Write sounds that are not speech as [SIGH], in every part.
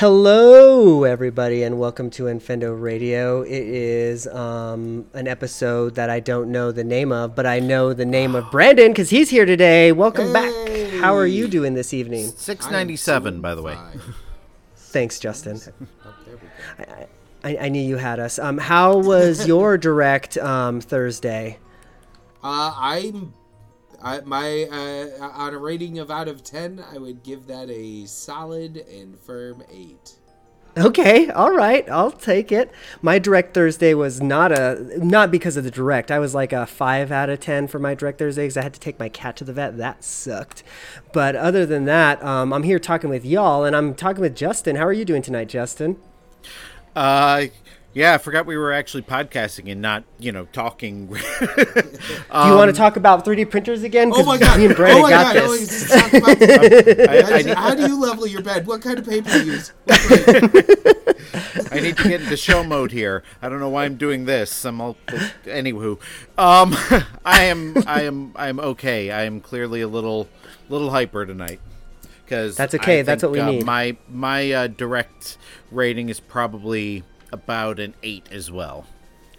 Hello, everybody, and welcome to Infendo Radio. It is um, an episode that I don't know the name of, but I know the name of [SIGHS] Brandon because he's here today. Welcome back. How are you doing this evening? Six ninety seven, by the way. [LAUGHS] Thanks, Justin. I, I, I knew you had us. Um, how was your [LAUGHS] direct um, Thursday? Uh, I'm I, my uh, on a rating of out of ten, I would give that a solid and firm eight. Okay, all right, I'll take it. My direct Thursday was not a not because of the direct. I was like a five out of ten for my direct Thursday because I had to take my cat to the vet. That sucked. But other than that, um, I'm here talking with y'all, and I'm talking with Justin. How are you doing tonight, Justin? Uh, yeah, I forgot we were actually podcasting and not, you know, talking. [LAUGHS] Do you want to talk about 3D printers again? Oh my god! Me and Brandon oh my got god! Oh, this. let's about this. [LAUGHS] I, I, How do you level your bed? What kind of paper do you use? [LAUGHS] I need to get into show mode here. I don't know why I'm doing this. I'm all. Anywho, um, I am, I am, I am okay. I am clearly a little, little hyper tonight. Because That's okay, that's what we need. My my uh, direct rating is probably about an eight as well.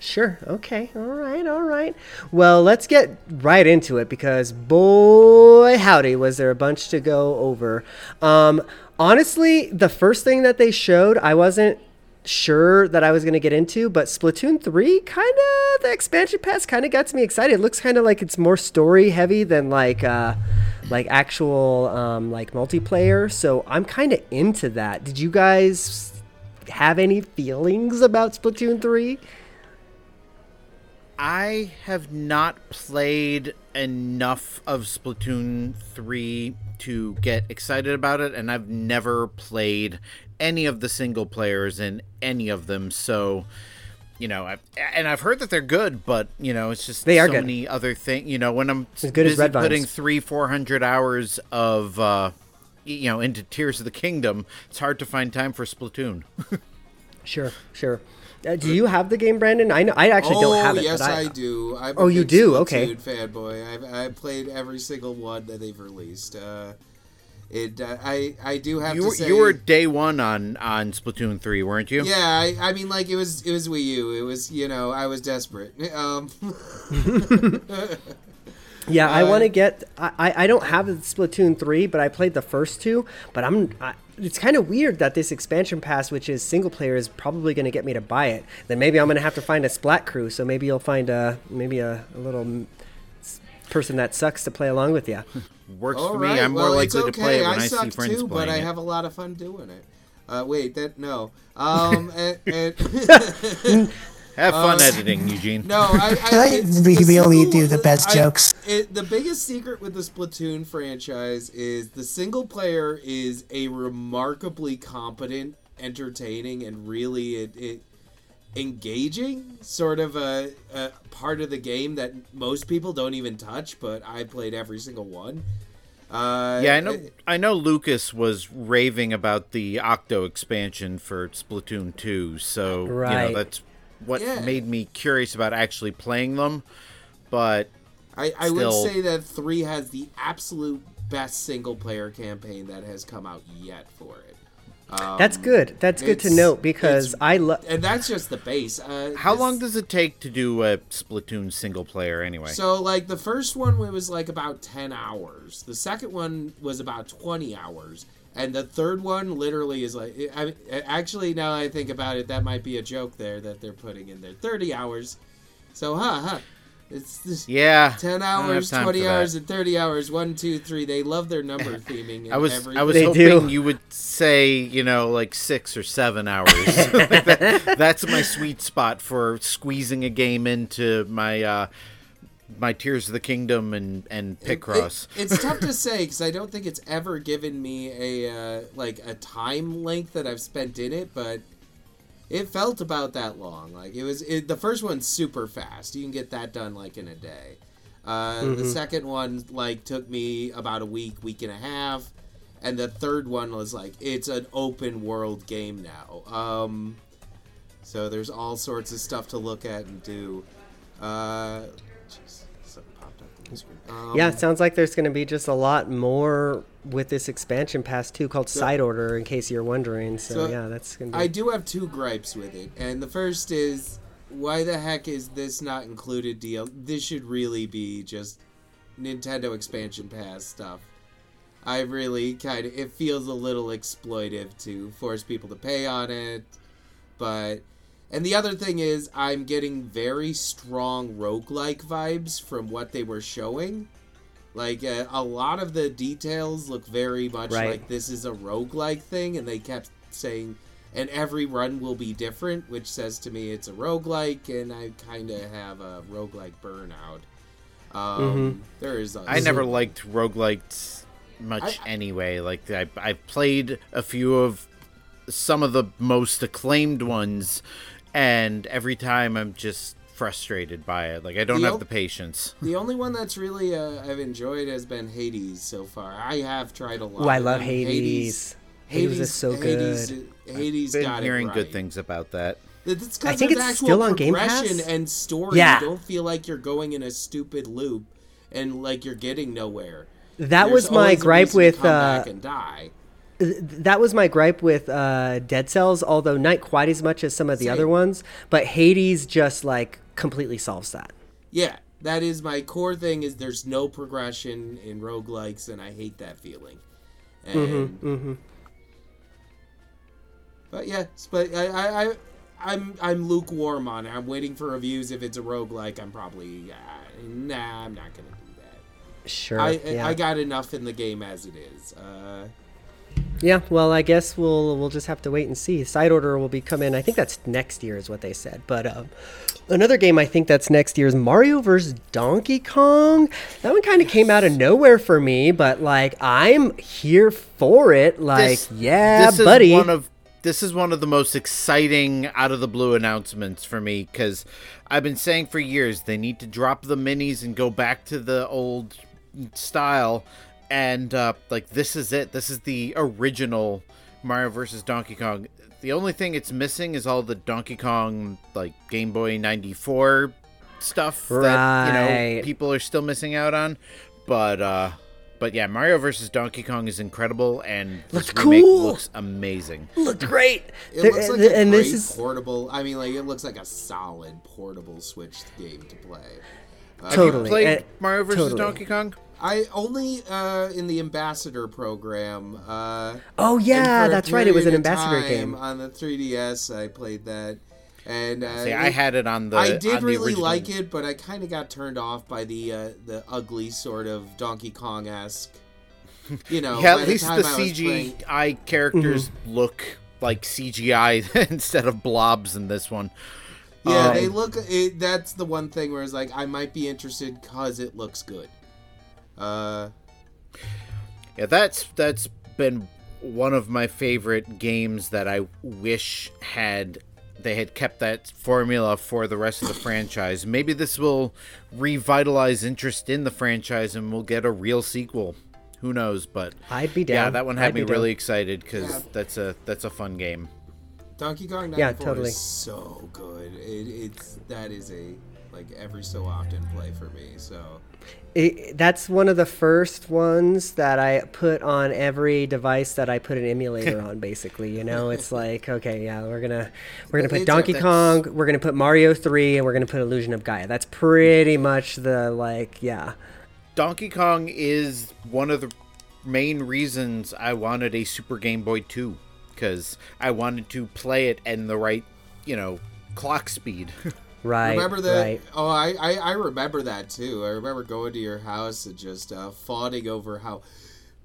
Sure. Okay. All right. All right. Well, let's get right into it because boy, howdy, was there a bunch to go over. Um, honestly, the first thing that they showed, I wasn't sure that I was going to get into, but Splatoon 3 kind of, the expansion pass kind of got me excited. It looks kind of like it's more story heavy than like, uh, like actual, um, like multiplayer. So I'm kind of into that. Did you guys have any feelings about Splatoon 3? I have not played enough of Splatoon 3 to get excited about it, and I've never played any of the single players in any of them. So, you know, I've, and I've heard that they're good, but you know, it's just They are so good. many other things. You know, when I'm As good as busy Vines. putting three, four hundred hours of, uh, you know, into Tears of the Kingdom, it's hard to find time for Splatoon. [LAUGHS] Sure, sure. Uh, do you have the game, Brandon? I know I actually oh don't have it. yes, but I, do. I'm a Oh, you do? Splatoon Okay. Fanboy. I've I've played every single one that they've released. Uh, it uh, I I do have you to were, say you were day one on on Splatoon 3, weren't you? Yeah, I, I mean, like it was it was Wii U. It was you know I was desperate. [LAUGHS] Um, [LAUGHS] Yeah, I Uh, want to get. I, I I don't have Splatoon three, but I played the first two. But I'm. I, it's kind of weird that this expansion pass, which is single player, is probably going to get me to buy it. Then maybe I'm going to have to find a Splat crew. So maybe you'll find a maybe a, a little person that sucks to play along with you. [LAUGHS] Works all for me. I'm more well, it's likely okay. to play it when I, I, suck see friends too, playing but I have a lot of fun doing it. Uh, wait, that no. Um, [LAUGHS] and, and [LAUGHS] Have fun Uh, editing, Eugene. no, I, I, I we, the we only single- do the best I- jokes. It, the biggest secret with the Splatoon franchise is the single player is a remarkably competent, entertaining, and really it, it engaging sort of a, a part of the game that most people don't even touch. But I played every single one. Uh, Yeah, I know. I know Lucas was raving about the Octo expansion for Splatoon 2, so you Right. know that's what Yeah. made me curious about actually playing them. But I, I would say that three has the absolute best single player campaign that has come out yet for it. Um, That's good. That's good to note because I love. and that's just the base. Uh, how long does it take to do a Splatoon single player anyway? So like the first one was like about ten hours. The second one was about twenty hours, and the third one literally is like. I actually now I think about it, that might be a joke there that they're putting in there. Thirty hours. So huh huh. It's this yeah, ten I don't have hours, twenty for that. hours, and thirty hours. One, two, three. They love their number [LAUGHS] theming. And I was every- I was They hoping do. you would say you know like six or seven hours. [LAUGHS] That- that's my sweet spot for squeezing a game into my uh, my Tears of the Kingdom and and Picross. It- it's tough to [LAUGHS] say because I don't think it's ever given me a uh, like a time length that I've spent in it, but it felt about that long. Like it was it, the first one's super fast. You can get that done like in a day. Uh, The second one like took me about a week, week and a half, and the third one was like it's an open world game now. Um, so there's all sorts of stuff to look at and do. Uh, jeez, Um, Yeah, it sounds like there's going to be just a lot more with this expansion pass too, called Side Order. In case you're wondering, so, So, yeah, that's gonna be. I do have two gripes with it, and the first is why the heck is this not included deal? This should really be just Nintendo expansion pass stuff. I really kind of it feels a little exploitive to force people to pay on it, but and the other thing is I'm getting very strong roguelike vibes from what they were showing. Like uh, a lot of the details look very much Right. like this is a roguelike thing and they kept saying and every run will be different, which says to me it's a roguelike and I kind of have a roguelike burnout. Um, there is a, I never liked roguelikes much I- anyway. Like I I've played a few of some of the most acclaimed ones and every time I'm just frustrated by it. Like I don't The have o- the patience. [LAUGHS] The only one that's really uh, I've enjoyed has been Hades so far. I have tried a lot. oh, I love them. Hades. Hades is so good. Hades, good. Hades Been got hearing it good things about that. It's 'cause I think it's actual still on Game progression Pass. and story. Yeah. You don't feel like you're going in a stupid loop and like you're getting nowhere. That There's was my gripe reason to with come uh, back and die. Th- that was my gripe with uh, Dead Cells, although not quite as much as some of the Same. other ones. But Hades just like completely solves that. Yeah, that is my core thing. Is there's no progression in roguelikes, and I hate that feeling. And, Mm-hmm, But yeah, but I, I, I, I'm I'm lukewarm on it. I'm waiting for reviews. If it's a roguelike, I'm probably uh, nah. I'm not gonna do that. Sure. I yeah. I got enough in the game as it is. Uh, yeah. Well, I guess we'll we'll just have to wait and see. Side order will be coming. I think that's next year, is what they said. But um, another game I think that's next year is Mario vs. Donkey Kong. That one kind of came out of nowhere for me, but like I'm here for it. Like, This- yeah, this is buddy. one of this is one of the most exciting out of the blue announcements for me because I've been saying for years they need to drop the minis and go back to the old style, and uh, like this is it. This is the original Mario versus Donkey Kong. The only thing it's missing is all the Donkey Kong like Game Boy '94 stuff that you know people are still missing out on, but. uh but yeah, Mario versus Donkey Kong is incredible, and Looks remake cool. looks amazing. Looks great. [LAUGHS] it There- looks like th- a and great this is portable. I mean, like it looks like a solid portable Switch game to play. Uh, Totally. Played and- Mario versus totally. Donkey Kong? I only uh, in the ambassador program. Uh, Oh yeah, that's right. It was an ambassador time game. on the 3DS. I played that, and uh, See, I it- had it on the. I did really like it, but I kind of got turned off by the uh, the ugly sort of Donkey Kong esque. You know, [LAUGHS] Yeah, at the least time the I was playing- CGI characters Mm-hmm. look like CGI [LAUGHS] instead of blobs in this one. Yeah, Um, they look. It, that's the one thing where it's like I might be interested because it looks good. Uh, Yeah, that's that's been one of my favorite games that I wish had they had kept that formula for the rest of the franchise. Maybe this will revitalize interest in the franchise and we'll get a real sequel. Who knows? But I'd be yeah, that one had I'd me be down. really excited because Yeah. that's a that's a fun game. Donkey Kong 94 Yeah, totally. is so good. It, it's that is a like every so often play for me. So It, that's one of the first ones that I put on every device that I put an emulator [LAUGHS] on. Basically, you know, it's like okay, yeah, we're gonna we're gonna put Donkey Kong, we're gonna put Mario Three, and we're gonna put Illusion of Gaia. That's pretty much the like, yeah. Donkey Kong is one of the main reasons I wanted a Super Game Boy 2 because I wanted to play it in the right, you know, clock speed. [LAUGHS] Right. remember that? Right. Oh, I, I I remember that too. I remember going to your house and just uh, fawning over how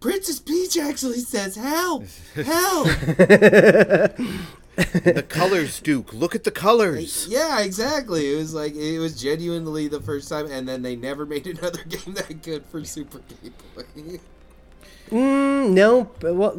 Princess Peach actually says help, help. [LAUGHS] the colors, Duke. Look at the colors. yeah, exactly. It was like it was genuinely the first time, and then they never made another [LAUGHS] game that good for Super Game Boy. Mm, no, well,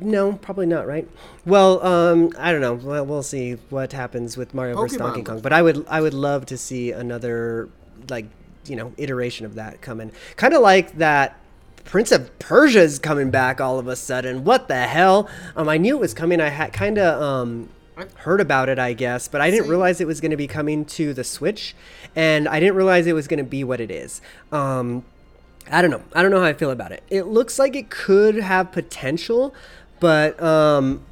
no, probably not. Right. Well, um, I don't know. Well, we'll see what happens with Mario vs Donkey Kong. But I would, I would love to see another, like, you know, iteration of that coming. Kind of like that. Prince of Persia's coming back all of a sudden. What the hell? Um, I knew it was coming. I had kind of um heard about it, I guess, but I didn't realize it was going to be coming to the Switch, and I didn't realize it was going to be what it is. Um, I don't know. I don't know how I feel about it. It looks like it could have potential, but um,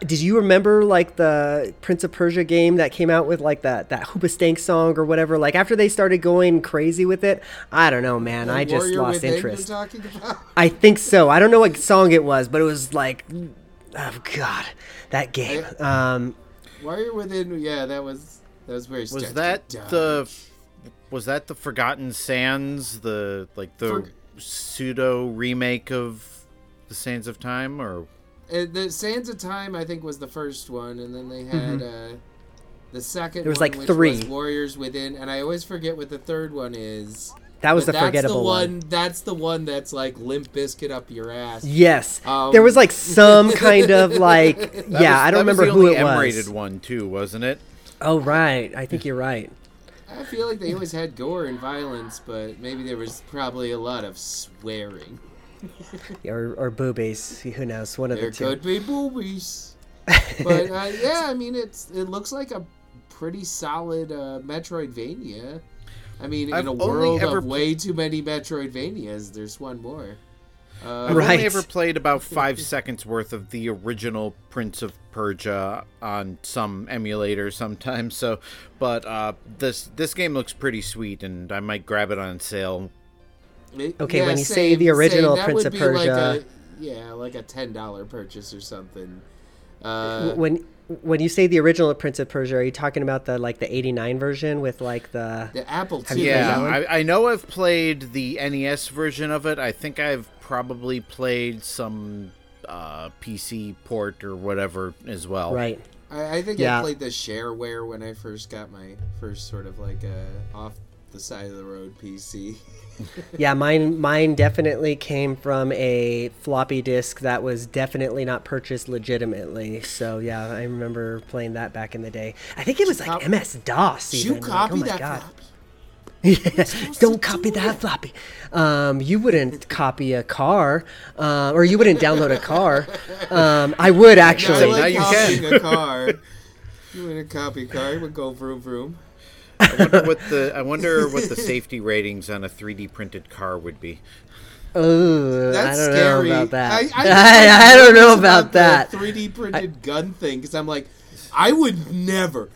did you remember like the Prince of Persia game that came out with like that that Hoobastank song or whatever? Like after they started going crazy with it, I don't know, man. I just Warrior lost Within you're interest. talking about? [LAUGHS] I think so. I don't know what song it was, but it was like, oh god, that game. Um, Warrior Within, yeah, that was that was very. Was stretched. that Dodge. the was that the Forgotten Sands, the like the For- pseudo remake of the Sands of Time, or Uh, the Sands of Time? I think was the first one, and then they had uh, the second. Mm-hmm. There was, one, like, which three. Was Warriors Within, and I always forget what the third one is. that was But the that's forgettable the one. one. That's the one that's like Limp Bizkit up your ass. Yes, Um, there was like some [LAUGHS] kind of like yeah. was- I don't that was remember the who only it was. M-rated one too, wasn't it? Oh right, I think you're right. I feel like they always had gore and violence, but maybe there was probably a lot of swearing. Or or boobies. Who knows? One of There the two. could be boobies. [LAUGHS] but uh, yeah, I mean, it's it looks like a pretty solid uh, Metroidvania. I mean, I've in a world ever of way too many Metroidvanias, there's one more. Uh, I've Right. only ever played about five seconds worth of the original Prince of Persia on some emulator sometimes. So, but uh, this this game looks pretty sweet, and I might grab it on sale. Okay, yeah, when you say the original same. Prince of be like Persia- a- yeah, like a ten dollar purchase or something. Uh, when when you say the original Prince of Persia, are you talking about the like the '89 version with like the? the Apple Have you II. played Yeah. I, I know I've played the NES version of it. I think I've probably played some uh, PC port or whatever as well. Right. I, I think Yeah. I played the shareware when I first got my first sort of like uh, off the side of the road PC. [LAUGHS] [LAUGHS] Yeah, mine mine definitely came from a floppy disk that was definitely not purchased legitimately. So yeah, I remember playing that back in the day. I think it was like MS DOS. Did Even. you Like, copy oh my that God. floppy? [LAUGHS] Yeah, don't copy do that floppy. Um, you wouldn't copy a car, uh, or you wouldn't download a car. Um, I would I actually. like now you can. a car. You want to copy a car? It would go vroom vroom. I wonder what the I wonder [LAUGHS] what the safety ratings on a 3D printed car would be. Ooh, That's I don't scary. know about that. I, I, [LAUGHS] I, I, don't know about that. 3D printed gun thing, because I'm like, I would never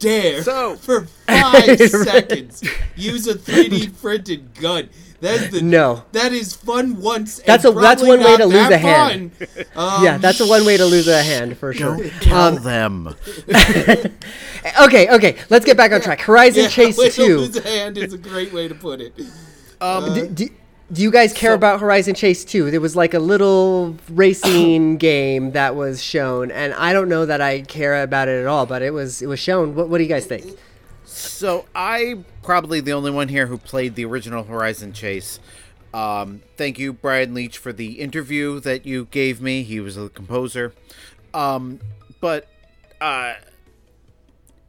dare So- for [LAUGHS] five seconds use a 3D printed gun. That's the No. That is fun once. and That's a- that's one way to lose that a hand. fun. Um, yeah, that's a one way to lose a hand for sure. Tell them. [LAUGHS] Okay, okay, let's get back on track. Horizon yeah, [LAUGHS] Chase way to 2. lose a hand is a great way to put it. Um, do, do, do you guys care So- about Horizon Chase 2? There was like a little racing [COUGHS] game that was shown, and I don't know that I care about it at all, but it was it was shown. What, what do you guys think? So I'm probably the only one here who played the original Horizon Chase. Um, thank you, Brian Leach, for the interview that you gave me. He was the composer. Um, but uh,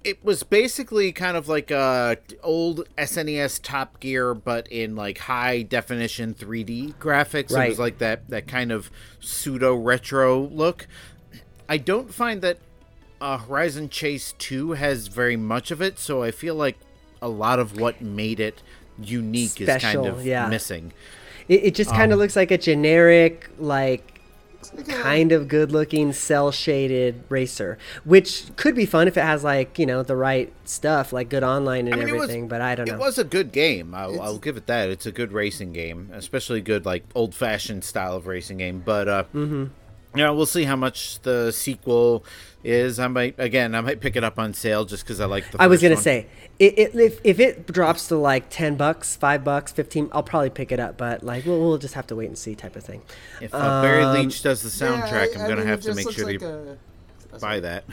it was basically kind of like a old SNES Top Gear, but in like high definition 3D graphics. It was like that that kind of pseudo retro look. I don't find that uh, Horizon Chase 2 has very much of it, so I feel like a lot of what made it unique is kind of yeah. missing. It, it just kind Um, of looks like a generic, like Like kind of good looking cell shaded racer, which could be fun if it has like you know the right stuff, like good online and I mean, it was- everything. but I don't know. It was a good game. I'll, I'll give it that. It's a good racing game, especially good like old fashioned style of racing game. But uh, Mm-hmm. You know, we'll see how much the sequel is. I might again, I might pick it up on sale just because I like the. I was gonna one. say, it, it, if if it drops to like ten bucks, five bucks, fifteen, I'll probably pick it up. But like, we'll, we'll just have to wait and see, type of thing. if uh, Barry Um, Leach does the Yeah, soundtrack, I- I'm gonna mean, have to make sure like to a- buy that.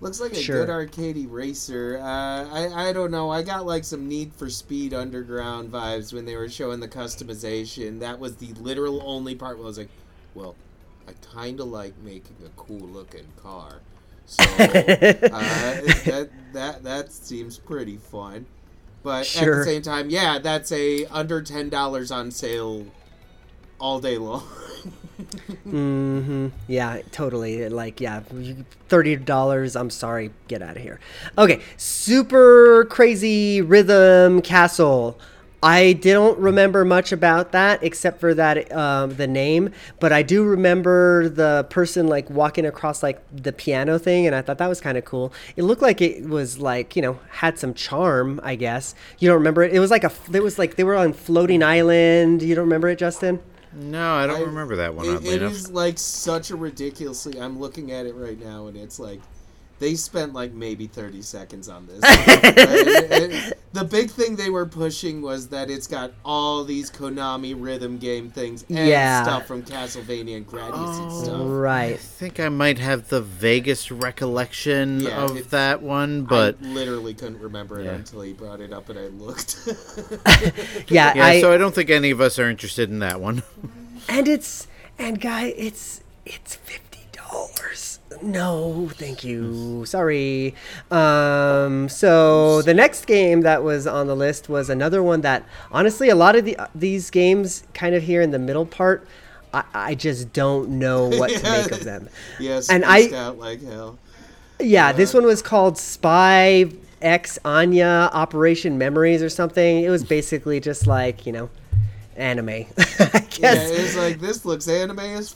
Looks like a Sure. good arcade racer. Uh, I I don't know. I got like some Need for Speed Underground vibes when they were showing the customization. That was the literal only part where I was like, well, I kind of like making a cool looking car. So [LAUGHS] uh, that that that seems pretty fun. But at the same time, yeah, that's a under ten dollars on sale all day long. [LAUGHS] hmm Yeah, totally. Like, yeah, thirty dollars. I'm sorry, get out of here. Okay, super crazy rhythm castle. I don't remember much about that except for that um, the name, but I do remember the person like walking across like the piano thing, and I thought that was kind of cool. It looked like it was like you know had some charm, I guess. You don't remember it? It was like a it was like they were on floating island. You don't remember it, Justin? No, I don't I- remember that one. It, oddly it enough. is like such a ridiculously. I'm looking at it right now, and it's like they spent like maybe 30 seconds on this. And- [LAUGHS] and the big thing they were pushing was that it's got all these Konami rhythm game things and Yeah. stuff from Castlevania and Gradius and oh, stuff. Right. I Right. think I might have the vaguest recollection Yeah, of that one, but I literally couldn't remember it Yeah. until he brought it up, and I looked. [LAUGHS] Yeah, yeah. I, so I don't think any of us are interested in that one. and it's and guy, it's it's fifty dollars. No, thank you. Sorry. Um, so the next game that was on the list was another one that honestly, a lot of the these games, kind of here in the middle part, I, I just don't know what to make of them. [LAUGHS] yes, And and I- out like hell. Yeah, this one was called Spy X Anya Operation Memories or something. It was [LAUGHS] basically just like you know, anime. [LAUGHS] I Yeah, it's like this looks anime as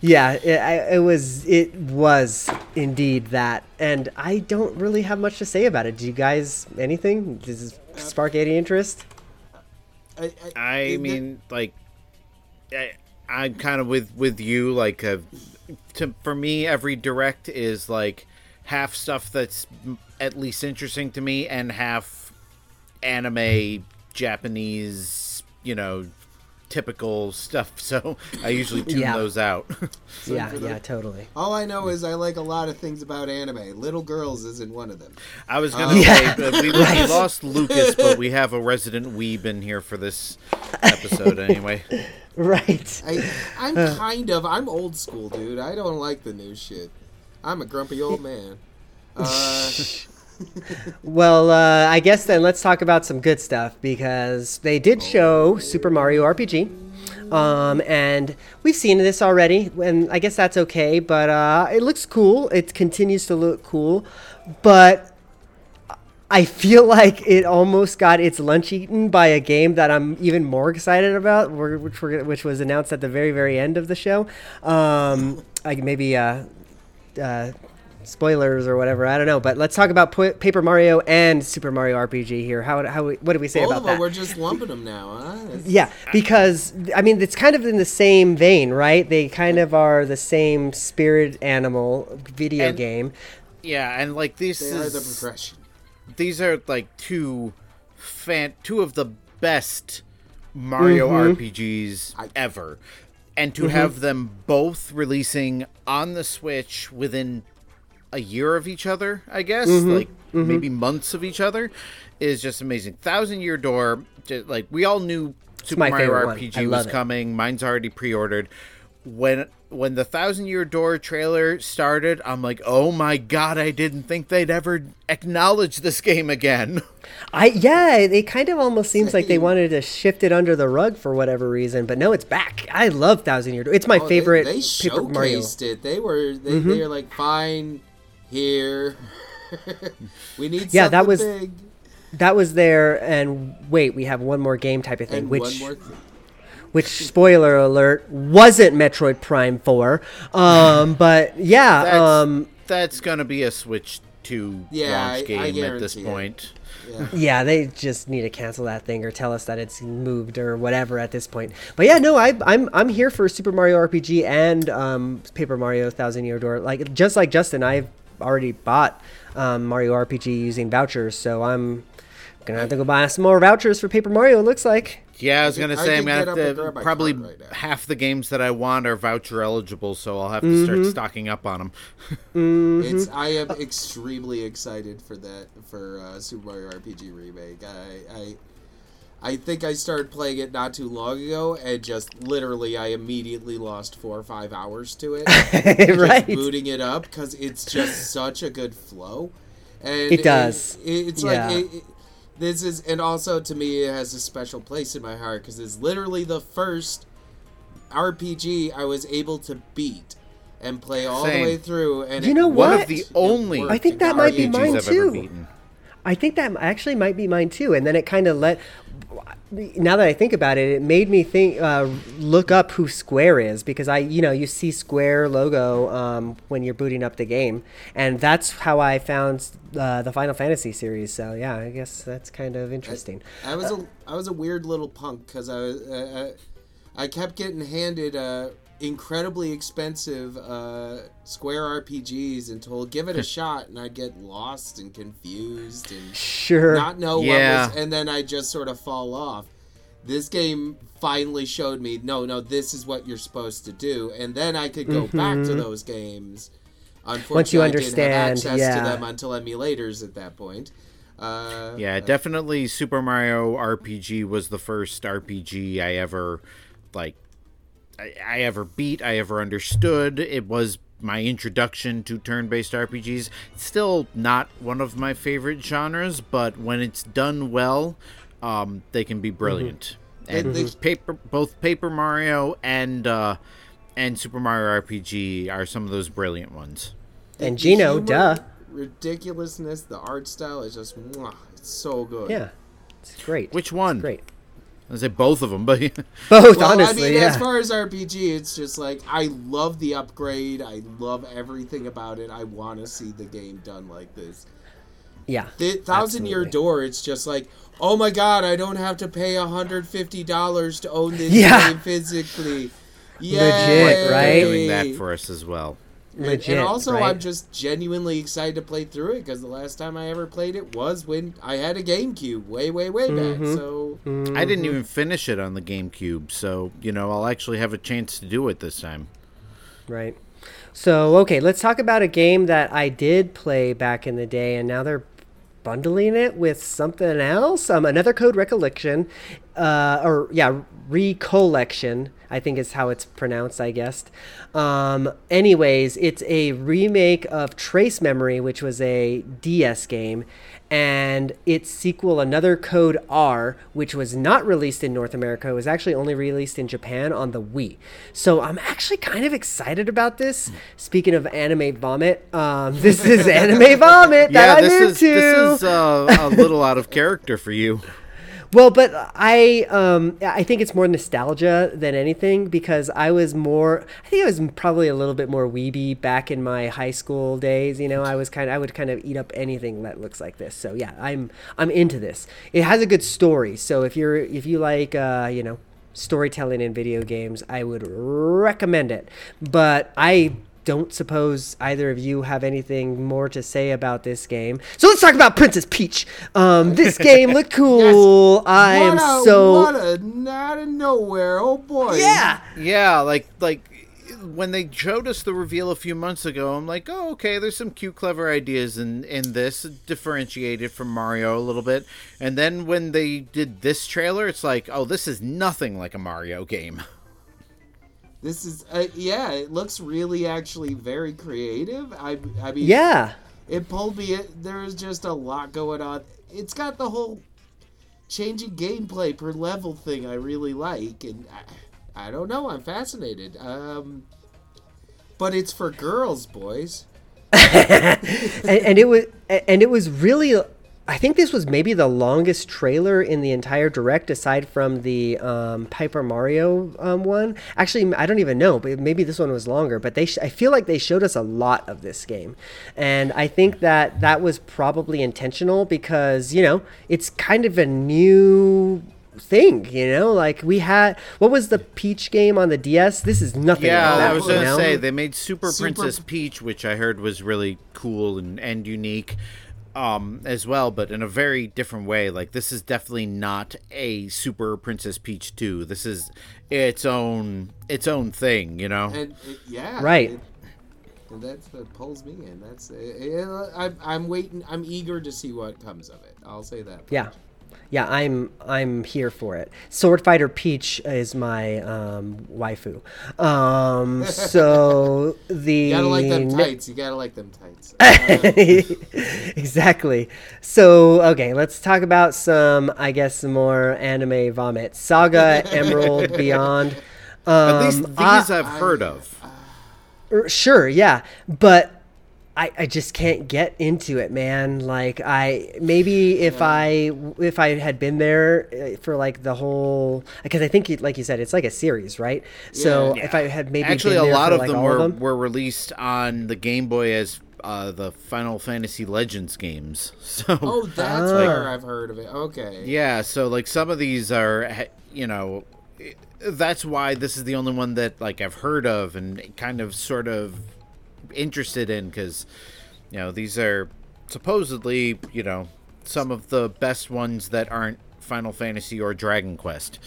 Yeah, it, I- it was. It was indeed that, and I don't really have much to say about it. Do you guys anything? Does it spark any interest? I, I it- mean, like, I, I'm kind of with with you. Like, uh, to for me, every direct is like half stuff that's at least interesting to me, and half anime, Japanese, you know, typical stuff. [LAUGHS] So I usually tune Yeah. those out. [LAUGHS] yeah, yeah, them. totally. All I know is I like a lot of things about anime. Little Girls isn't one of them. I was gonna Oh. say [LAUGHS] Yeah. uh, we, we lost Lucas, but we have a resident weeb in here for this episode anyway. Right. I, I'm kind of I'm old school, dude. I don't like the new shit. I'm a grumpy old man. Uh, Well, uh, I guess then let's talk about some good stuff because they did show Super Mario RPG. Um, and we've seen this already, and I guess that's okay, but uh, it looks cool. It continues to look cool, but I feel like it almost got its lunch eaten by a game that I'm even more excited about, which, which was announced at the very, very end of the show. Um, like maybe uh, uh, spoilers or whatever. I don't know. But let's talk about P- Paper Mario and Super Mario RPG here. How, how what do we say both about of them, that? we're just lumping them now, huh? Yeah, because I mean it's kind of in the same vein, right? They kind of are the same spirit animal video And- game. Yeah, and like these They are the progression. these are like two fan two of the best Mario mm-hmm. RPGs ever. And to mm-hmm. have them both releasing on the Switch within a year of each other, I guess, like maybe months of each other, is just amazing. Thousand Year Door, ju- like we all knew Super my Mario favorite one. I RPG was it. coming. Mine's already pre-ordered. When when the Thousand Year Door trailer started, I'm like, oh my god, I didn't think they'd ever acknowledge this game again. [LAUGHS] I yeah, it, it kind of almost seems like they [LAUGHS] wanted to shift it under the rug for whatever reason, but no, it's back. I love Thousand Year Door. It's my Oh, they- favorite They, Paper Mario. Mm-hmm. showcased it. They were they they were like fine here. [LAUGHS] we need Yeah, that was- big. That was there, and wait, we have one more game type of thing, And which one more thing. which spoiler alert wasn't Metroid Prime Four. Um, [LAUGHS] but yeah, That's, um, that's gonna be a Switch 2 Yeah, launch I- I game at this guarantee it. point. Yeah. Yeah, they just need to cancel that thing or tell us that it's moved or whatever at this point. But yeah, no, I, I'm I'm here for Super Mario RPG and um, Paper Mario Thousand Year Door. Like just like Justin, I've already bought um, Mario RPG using vouchers, so I'm gonna have to go buy some more vouchers for Paper Mario. It looks like. Yeah, I was gonna could- say I I'm gonna have to probably right half the games that I want are voucher eligible, so I'll have to start Mm-hmm. stocking up on them. [LAUGHS] It's I am extremely excited for that for uh, Super Mario RPG remake. I, I I think I started playing it not too long ago, and just literally I immediately lost four or five hours to it. [LAUGHS] just right. booting it up because it's just such a good flow. And It does. it- it's Yeah. like it, it- this is, and also to me, it has a special place in my heart because it's literally the first RPG I was able to beat and play all Same. the way through. And You it know One what? of the only I think that might be mine too. I think that actually might be mine too. And then it kind of let. Now that I think about it, it made me think, uh, look up who Square is because I, you know, you see Square logo um, when you're booting up the game, and that's how I found uh, the Final Fantasy series. So yeah, I guess that's kind of interesting. I was a I was a weird little punk because I uh, I kept getting handed uh, incredibly expensive uh, Square RPGs and told give it a [LAUGHS] shot, and I'd get lost and confused and Sure. not know Yeah. what was, and then I just sort of fall off. This game finally showed me, no, no, this is what you're supposed to do, and then I could go back to those games. Unfortunately, Mm-hmm. Once you I didn't understand, have access yeah. to them until emulators at that point. Uh, Yeah, definitely Super Mario RPG was the first RPG I ever like I, I ever beat, I ever understood. It was my introduction to turn-based RPGs. It's still not one of my favorite genres, but when it's done well, um, they can be brilliant. And And they- paper both Paper Mario and uh, and Super Mario RPG are some of those brilliant ones. and the Geno, humor, duh. ridiculousness, the art style is just mwah, it's so good. Yeah, it's great. Which one? Great. I say both of them, but [LAUGHS] Both, Well, honestly, I mean, yeah. as far as RPG, it's just like I love the upgrade. I love everything about it. I want to see the game done like this. yeah. The Thousand Year Door, it's just like, oh my god, I don't have to pay hundred fifty dollars to own this Yeah. game physically. Yeah, legit, right? Yay. doing that for us as well. And- Legit, and also, right? I'm just genuinely excited to play through it because the last time I ever played it was when I had a GameCube, way, way, way Mm-hmm. back. So I didn't even finish it on the GameCube, so you know I'll actually have a chance to do it this time. Right. So, okay, let's talk about a game that I did play back in the day, and now they're bundling it with something else. Um, another Code Recollection, uh, or yeah, Recollection, I think is how it's pronounced, I guess. Um, anyways, it's a remake of Trace Memory, which was a DS game, and its sequel, Another Code R, which was not released in North America, it was actually only released in Japan on the Wii. So I'm actually kind of excited about this. Speaking of anime vomit, um, [LAUGHS] this is anime vomit that yeah, I'm this into. is this is uh, a little out of character for you. [LAUGHS] Well, but I um I think it's more nostalgia than anything because I was more I think I was probably a little bit more weeby back in my high school days. You know, I was kind of I would kind of eat up anything that looks like this. So yeah, I'm I'm into this. It has a good story. So if you're if you like uh you know storytelling in video games, I would recommend it. But I don't suppose either of you have anything more to say about this game. So let's talk about Princess Peach. Um, this [LAUGHS] game looked cool. I am a, so what a out of nowhere, oh boy! yeah. Yeah, like like when they showed us the reveal a few months ago, I'm like, oh, okay, there's some cute, clever ideas in in this, differentiated from Mario a little bit. And then when they did this trailer, it's like, oh, this is nothing like a Mario game. [LAUGHS] This is uh, yeah. It looks really actually very creative. I I mean Yeah. it pulled me. in. There's just a lot going on. It's got the whole changing gameplay per level thing I really like, and I, I don't know. I'm fascinated. Um, but it's for girls, boys. [LAUGHS] and, and it was and it was really I think this was maybe the longest trailer in the entire direct aside from the um, Paper Mario um, one. Actually, I don't even know, but maybe this one was longer. But they, sh- I feel like they showed us a lot of this game, and I think that that was probably intentional because you know it's kind of a new thing you know like we had what was the peach game on the ds this is nothing Yeah, like that, I was you gonna know? say they made Super, Super- Princess Peach, which I heard was really cool and, and unique, um, as well, but in a very different way. Like this is definitely not a Super Princess Peach two. This is its own its own thing, you know. And it, yeah, Right. it- and that's what pulls me in. That's it, I'm I'm waiting. I'm eager to see what comes of it. I'll say that. Yeah. Yeah, I'm I'm here for it. Sword Fighter Peach is my um, waifu. Um, [LAUGHS] so the You gotta like them tights. You gotta like them tights. Uh, [LAUGHS] [LAUGHS] exactly. So okay, let's talk about some, I guess, some more anime vomit. Saga Emerald Beyond. Um, At least these I- I've heard of. Er, Sure, yeah, but I, I just can't get into it, man. Like I maybe if I if I had been there uh, for like the whole because I think it- like you said it's like a series, right? So Yeah. if I had maybe Actually, been a there lot for, of like, them were of them. were released on the Game Boy as uh, the Final Fantasy Legends games. [LAUGHS] So Oh, that's Ah. where I've heard of it. Okay. yeah, so like some of these are, you know, that's why this is the only one that like I've heard of and kind of sort of interested in because you know these are supposedly you know some of the best ones that aren't Final Fantasy or Dragon Quest.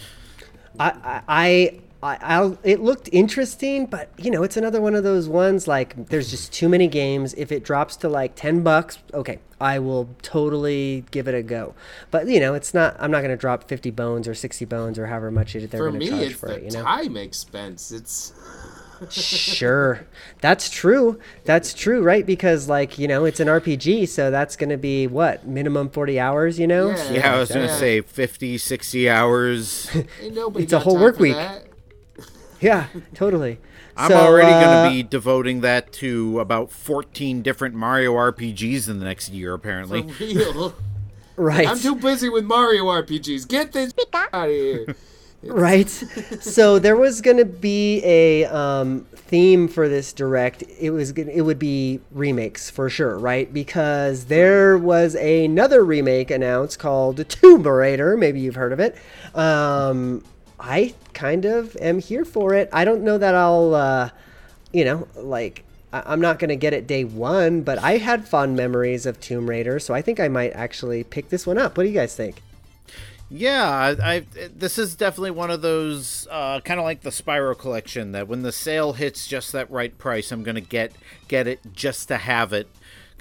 I, I, I, I'll, it looked interesting, but you know, it's another one of those ones like there's just too many games. If it drops to like 10 bucks, okay, I will totally give it a go. But you know, it's not, I'm not going to drop 50 bones or 60 bones or however much it, they're For going to me, charge it's for the it, you know? time expense. It's sure. That's true. That's true, right? Because like, you know, it's an RPG, so that's going to be what, minimum 40 hours, you know? Yeah. Yeah, I was gonna Yeah. say 50, 60 hours. [LAUGHS] It's a whole work week. that. Yeah, totally. [LAUGHS] I'm So, already uh, going to be devoting that to about 14 different Mario RPGs in the next year, For apparently. real. [LAUGHS] right. I'm too busy with Mario RPGs. Get this out of here. Right? So there was going to be a um, theme for this direct. It was it would be remakes for sure right? Because there was another remake announced called tomb raider. Maybe you've heard of it. Um, i kind of am here for it. I don't know that i'll uh, you know like I- I'm not going to get it day one, but I had fond memories of Tomb Raider, so I think I might actually pick this one up. What do you guys think? Yeah, I, I this is definitely one of those uh, kind of like the Spyro collection that when the sale hits just that right price, I'm gonna get get it just to have it.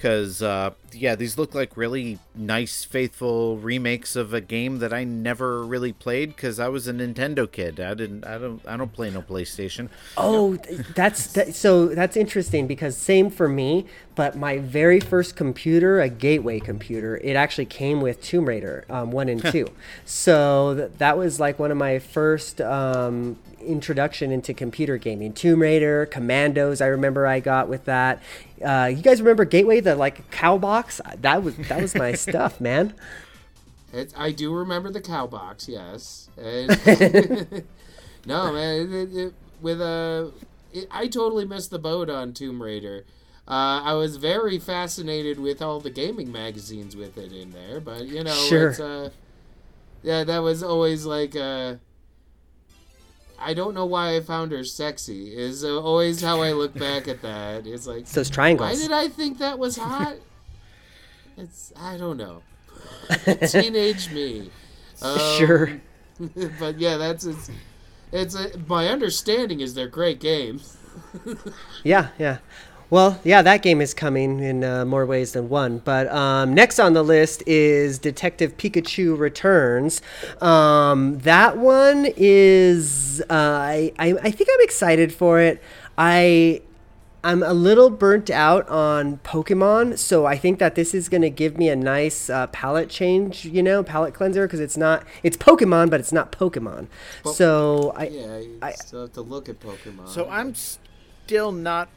Because uh, yeah, these look like really nice, faithful remakes of a game that I never really played because I was a Nintendo kid. I didn't, I don't, I don't play no PlayStation. Oh, that's that, so that's interesting because same for me. But my very first computer, a gateway computer, it actually came with Tomb Raider um, one and two. so th- that was like one of my first um, introduction into computer gaming. Tomb Raider, Commandos, I remember I got with that. Uh, you guys remember Gateway, the like cow box? That was that was my [LAUGHS] stuff, man. It's, I do remember the cow box, yes. And- [LAUGHS] no, man, it, it, it- with a, it, I totally missed the boat on Tomb Raider. Uh, I was very fascinated with all the gaming magazines with it in there, but you know, Sure. it's uh, yeah, that was always like uh, I don't know why I found her sexy. Is always how I look back at that. It's like, It's those why did I think that was hot? [LAUGHS] it's I don't know. [LAUGHS] Teenage me. Um, sure. [LAUGHS] but yeah, that's it's. It's a, my understanding is they're great games. Yeah, yeah. Well, yeah, that game is coming in uh, more ways than one. But um, next on the list is Detective Pikachu Returns. Um, that one is uh, I, I I think I'm excited for it. I I'm a little burnt out on Pokemon, so I think that this is going to give me a nice uh, palette change, you know, palette cleanser because it's not it's Pokemon, but it's not Pokemon. so I Yeah, you I- still have to look at Pokemon. So I'm still not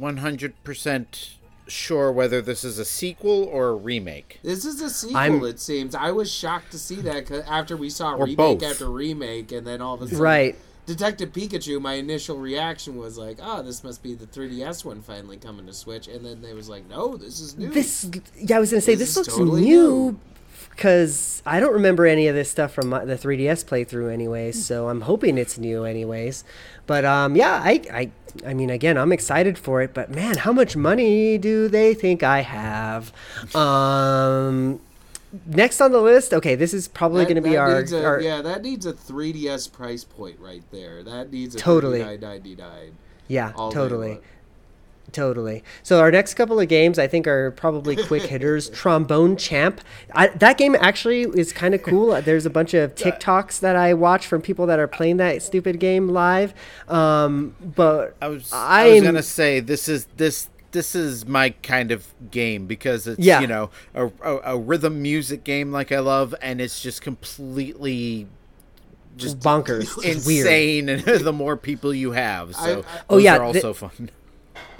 100% sure whether this is a sequel or a remake. This is a sequel. I'm- It seems. I was shocked to see that after we saw Or remake both. after remake, and then all of a sudden, right. Detective Pikachu. My initial reaction was like, "Oh, this must be the 3DS one finally coming to Switch," and then they was like, "No, this is new." This, yeah, I was gonna say This this, looks totally new new. Because I don't remember any of this stuff from my, the 3DS playthrough, anyways. So I'm hoping it's new, anyways. But um, yeah, I, I, I mean, again, I'm excited for it. But man, how much money do they think I have? Um, next on the list, okay, this is probably going to be our, a- our yeah. That needs a 3DS price point right there. That needs a Totally. $39.99 yeah, all totally. Long. Totally. So our next couple of games, I think, are probably quick [LAUGHS] hitters. Trombone Champ. I, that game actually is kind of cool. [LAUGHS] There's a bunch of TikToks that I watch from people that are playing that stupid game live. Um, but I was I was I'm- gonna say this is this this is my kind of game because it's Yeah. you know a, a, a rhythm music game like I love and it's just completely just bonkers. It's weird. insane and [LAUGHS] the more people you have so I- I- Oh, those yeah, are the- also fun.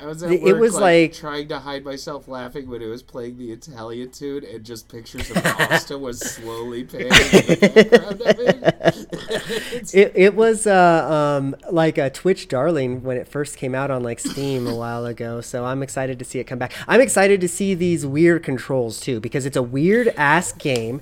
I was at It- work, was like- trying to hide myself laughing when it was playing the Italian tune, and just pictures of pasta was slowly [LAUGHS] panning in the background of it. [LAUGHS] It, it was uh, um, like a Twitch darling when it first came out on like Steam a while ago. So I'm excited to see it come back. I'm excited to see these weird controls too because it's a weird ass game.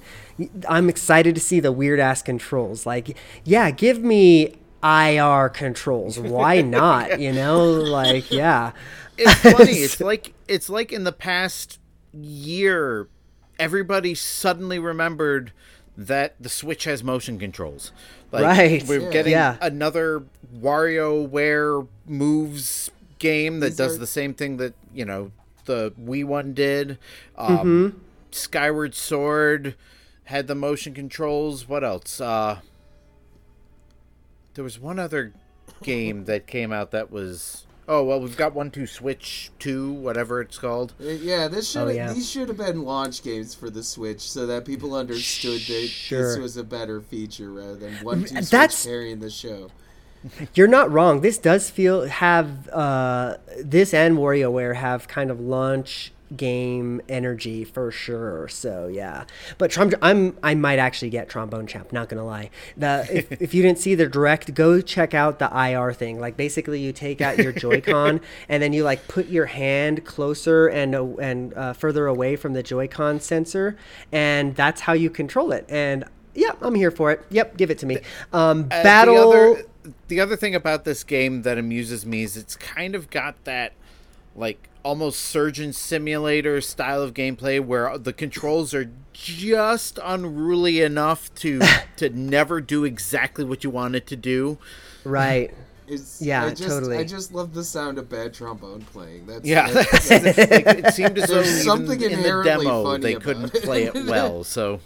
I'm excited to see the weird ass controls. Like, yeah, give me IR controls. Why [LAUGHS] not? You know, like [LAUGHS] yeah. It's funny. [LAUGHS] it's like it's like in the past year, everybody suddenly remembered that the Switch has motion controls. Like, Right. We're Yeah. getting Yeah. another WarioWare moves game that These does are- the same thing that you know the Wii one did. Um, Skyward Sword had the motion controls. What else? Uh, there was one other game that came out that was. Oh well, we've got one to Switch two, whatever it's called. Uh, Yeah, this should Oh, yeah. these should have been launch games for the Switch, so that people understood that this was a better feature rather than one two That's- Switch carrying the show. You're not wrong. This does feel have uh, this and WarioWare have kind of launch game energy for sure. So yeah, but Trom- I'm I might actually get Trombone Champ. Not gonna lie. The if, [LAUGHS] if you didn't see the direct, go check out the IR thing. Like basically, you take out your Joy-Con [LAUGHS] and then you like put your hand closer and uh, and uh, further away from the Joy-Con sensor, and that's how you control it. And yeah, I'm here for it. Yep, give it to me. Um, Uh, battle. The other, the other thing about this game that amuses me is it's kind of got that like almost surgeon simulator style of gameplay where the controls are just unruly enough to [LAUGHS] to never do exactly what you want it to do. Right. [LAUGHS] It's, Yeah, I just, totally. I just love the sound of bad trombone playing. That's Yeah, that's- [LAUGHS] that's, that's, like, it seemed as though There's even something in the demo funny they couldn't it. play it well. So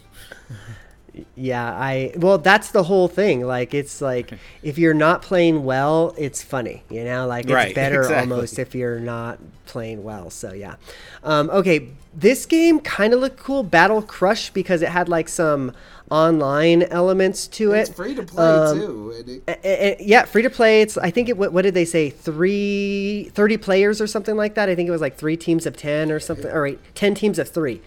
Yeah, I well that's the whole thing. Like it's like if you're not playing well, it's funny, you know? Like it's Right, [LAUGHS] better exactly. almost if you're not playing well. So yeah. Um, okay, this game kind of looked cool, Battle Crush because it had like some online elements to it. it's free to play Um, too. And it, A- a- a- yeah, free to play. It's I think it what, what did they say? Three, 30 players or something like that. I think it was like three teams of 10 or something or eight, 10 teams of 3.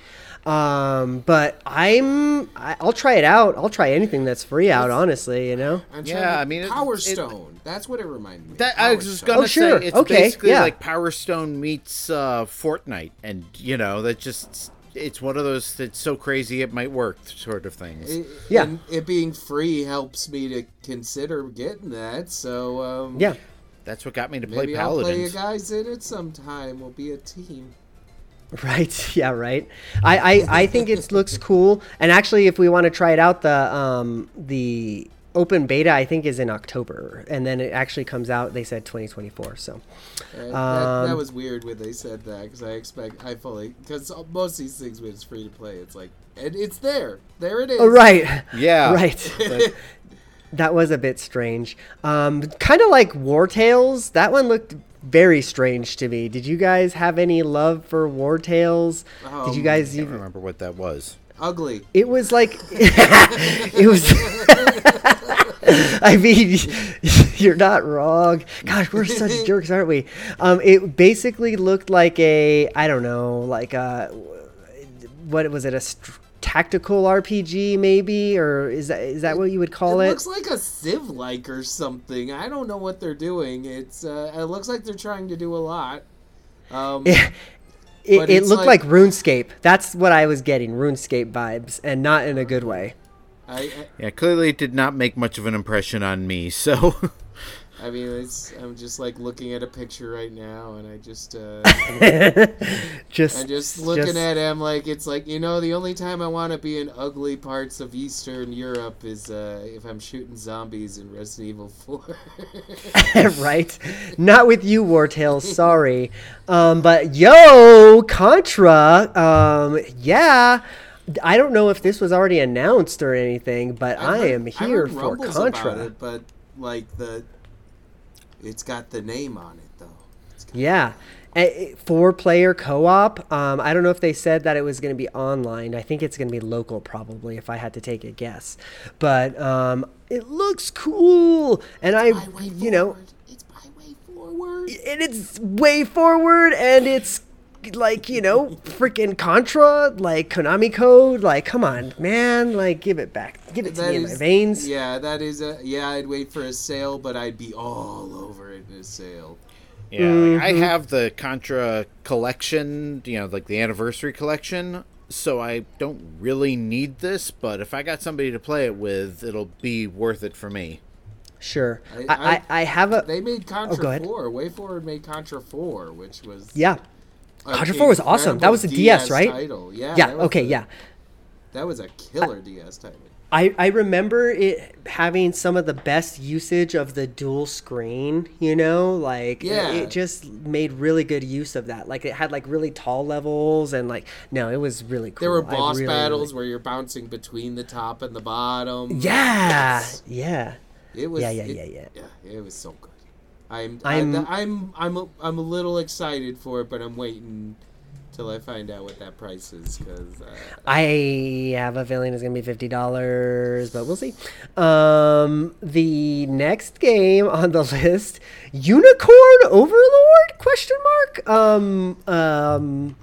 Um, but I'm I, I'll try it out. I'll try anything that's free out honestly, you know. I'm Yeah, trying to- I mean, it- Power it- Stone. That's what it reminded me. of, that I Power was just Stone. gonna Oh, sure. say it's Okay, basically yeah. like Power Stone meets uh, Fortnite, and you know that just it's one of those that's so crazy it might work sort of things. It, Yeah. and it being free helps me to consider getting that. So um, Yeah. That's what got me to play maybe I'll play you Paladins. guys in it sometime. We'll be a team. [LAUGHS] Right. Yeah. Right. I, I, I think it looks cool. And actually, if we want to try it out, the um the open beta I think is in October, and then it actually comes out. They said 2024. So Uh, that, Um, that was weird when they said that because I expect I fully because most of these things when it's free to play, it's like and it's there, there it is. oh, right. [LAUGHS] Yeah, [LAUGHS] Right. that was a bit strange. Um, kind of like Wartales. That one looked very strange to me. Did you guys have any love for Wartales? Did you Um, guys I don't even? remember what that was. Ugly. It was like [LAUGHS] it was. [LAUGHS] I mean, [LAUGHS] you're not wrong. Gosh, we're such jerks, aren't we? Um, it basically looked like a I don't know, like a what was it? A st- tactical RPG, maybe, or is that is that what you would call it it? looks like a Civ like or something. I don't know what they're doing. It's uh, it looks like they're trying to do a lot. Um, [LAUGHS] It, But it looked like, like- RuneScape. That's what I was getting, RuneScape vibes, and not in a good way. I, I Yeah, clearly it did not make much of an impression on me. So [LAUGHS] I mean, it's I'm just like looking at a picture right now, and I just uh, [LAUGHS] Just, I'm just looking just- at him like it's like you know the only time I want to be in ugly parts of Eastern Europe is uh, if I'm shooting zombies in Resident Evil Four. [LAUGHS] right? Not with you, Wartales. Sorry, um, but yo, Contra. Um, yeah, I don't know if this was already announced or anything, but I've I am here heard for Contra. it, but like the, it's got the name on it though. Yeah. Four player co op. Um, I don't know if they said that it was going to be online. I think it's going to be local, probably, if I had to take a guess. But um, it looks cool. And I, you know, forward. it's by WayForward. and it's WayForward and it's like you know freaking contra like konami code like come on man like give it back give it to That me in my veins Yeah, that is a yeah. I'd wait for a sale, but I'd be all over it in a sale. Yeah, like, I mm-hmm. have the Contra collection, you know, like the anniversary collection, so I don't really need this, but if I got somebody to play it with, it'll be worth it for me. sure I- I, I, I have a They made oh, Contra Oh. Four. WayForward made Contra Four, which was yeah a Contra 4 was awesome. That was a incredible DS, right? Title. Yeah. yeah okay a- yeah That was a killer DS title. I, I remember it having some of the best usage of the dual screen, you know, like it- Yeah. it, just made really good use of that. Like it had like really tall levels and like no, it was really cool. There were boss really, battles really- where you're bouncing between the top and the bottom. Yeah. Yes. Yeah. It was Yeah, yeah, it- yeah, yeah. Yeah, it was so good. I'm I'm- I'm I'm I'm a, I'm a little excited for it, but I'm waiting till I find out what that price is because uh, I have a feeling it's gonna be fifty dollars, but we'll see. Um, the next game on the [LAUGHS] list, Unicorn Overlord? Question mark. Um, um,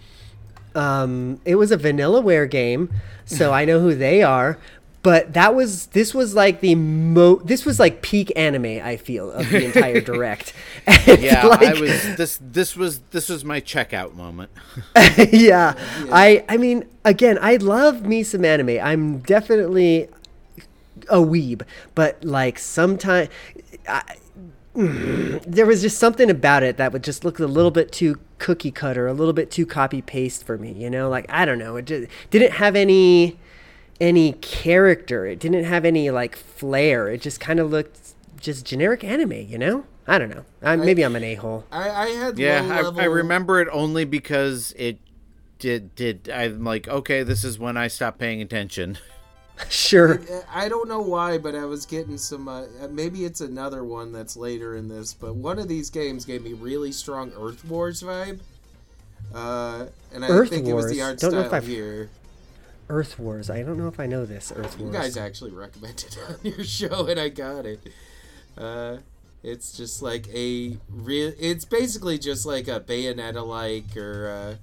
um, it was a Vanillaware game, so I know who they are. But that was this was like the mo this was like peak anime I feel of the entire [LAUGHS] direct. Yeah, [LAUGHS] I was this this was this was my checkout moment. [LAUGHS] yeah. I I mean, again, I love me some anime. I'm definitely a weeb, but like sometimes mm, there was just something about it that would just look a little bit too cookie cutter, a little bit too copy paste for me. You know, like I don't know, it just didn't have any any character. It didn't have any like flair. It just kind of looked just generic anime. You know, I don't know. I, maybe I'm an a hole. I I had Yeah, I, level, I remember it only because it did did I'm like, okay, this is when I stopped paying attention. [LAUGHS] Sure. I don't know why, but I was getting some. Uh, maybe it's another one that's later in this, but one of these games gave me really strong Earth Wars vibe. Uh, and I Earth think it was the art Don't know if style I've- here. Earth Wars. I don't know if I know this Earth Wars. You guys actually recommended [LAUGHS] it on your show, and I got it. Uh, it's just like a real. It's basically just like a Bayonetta like, or uh,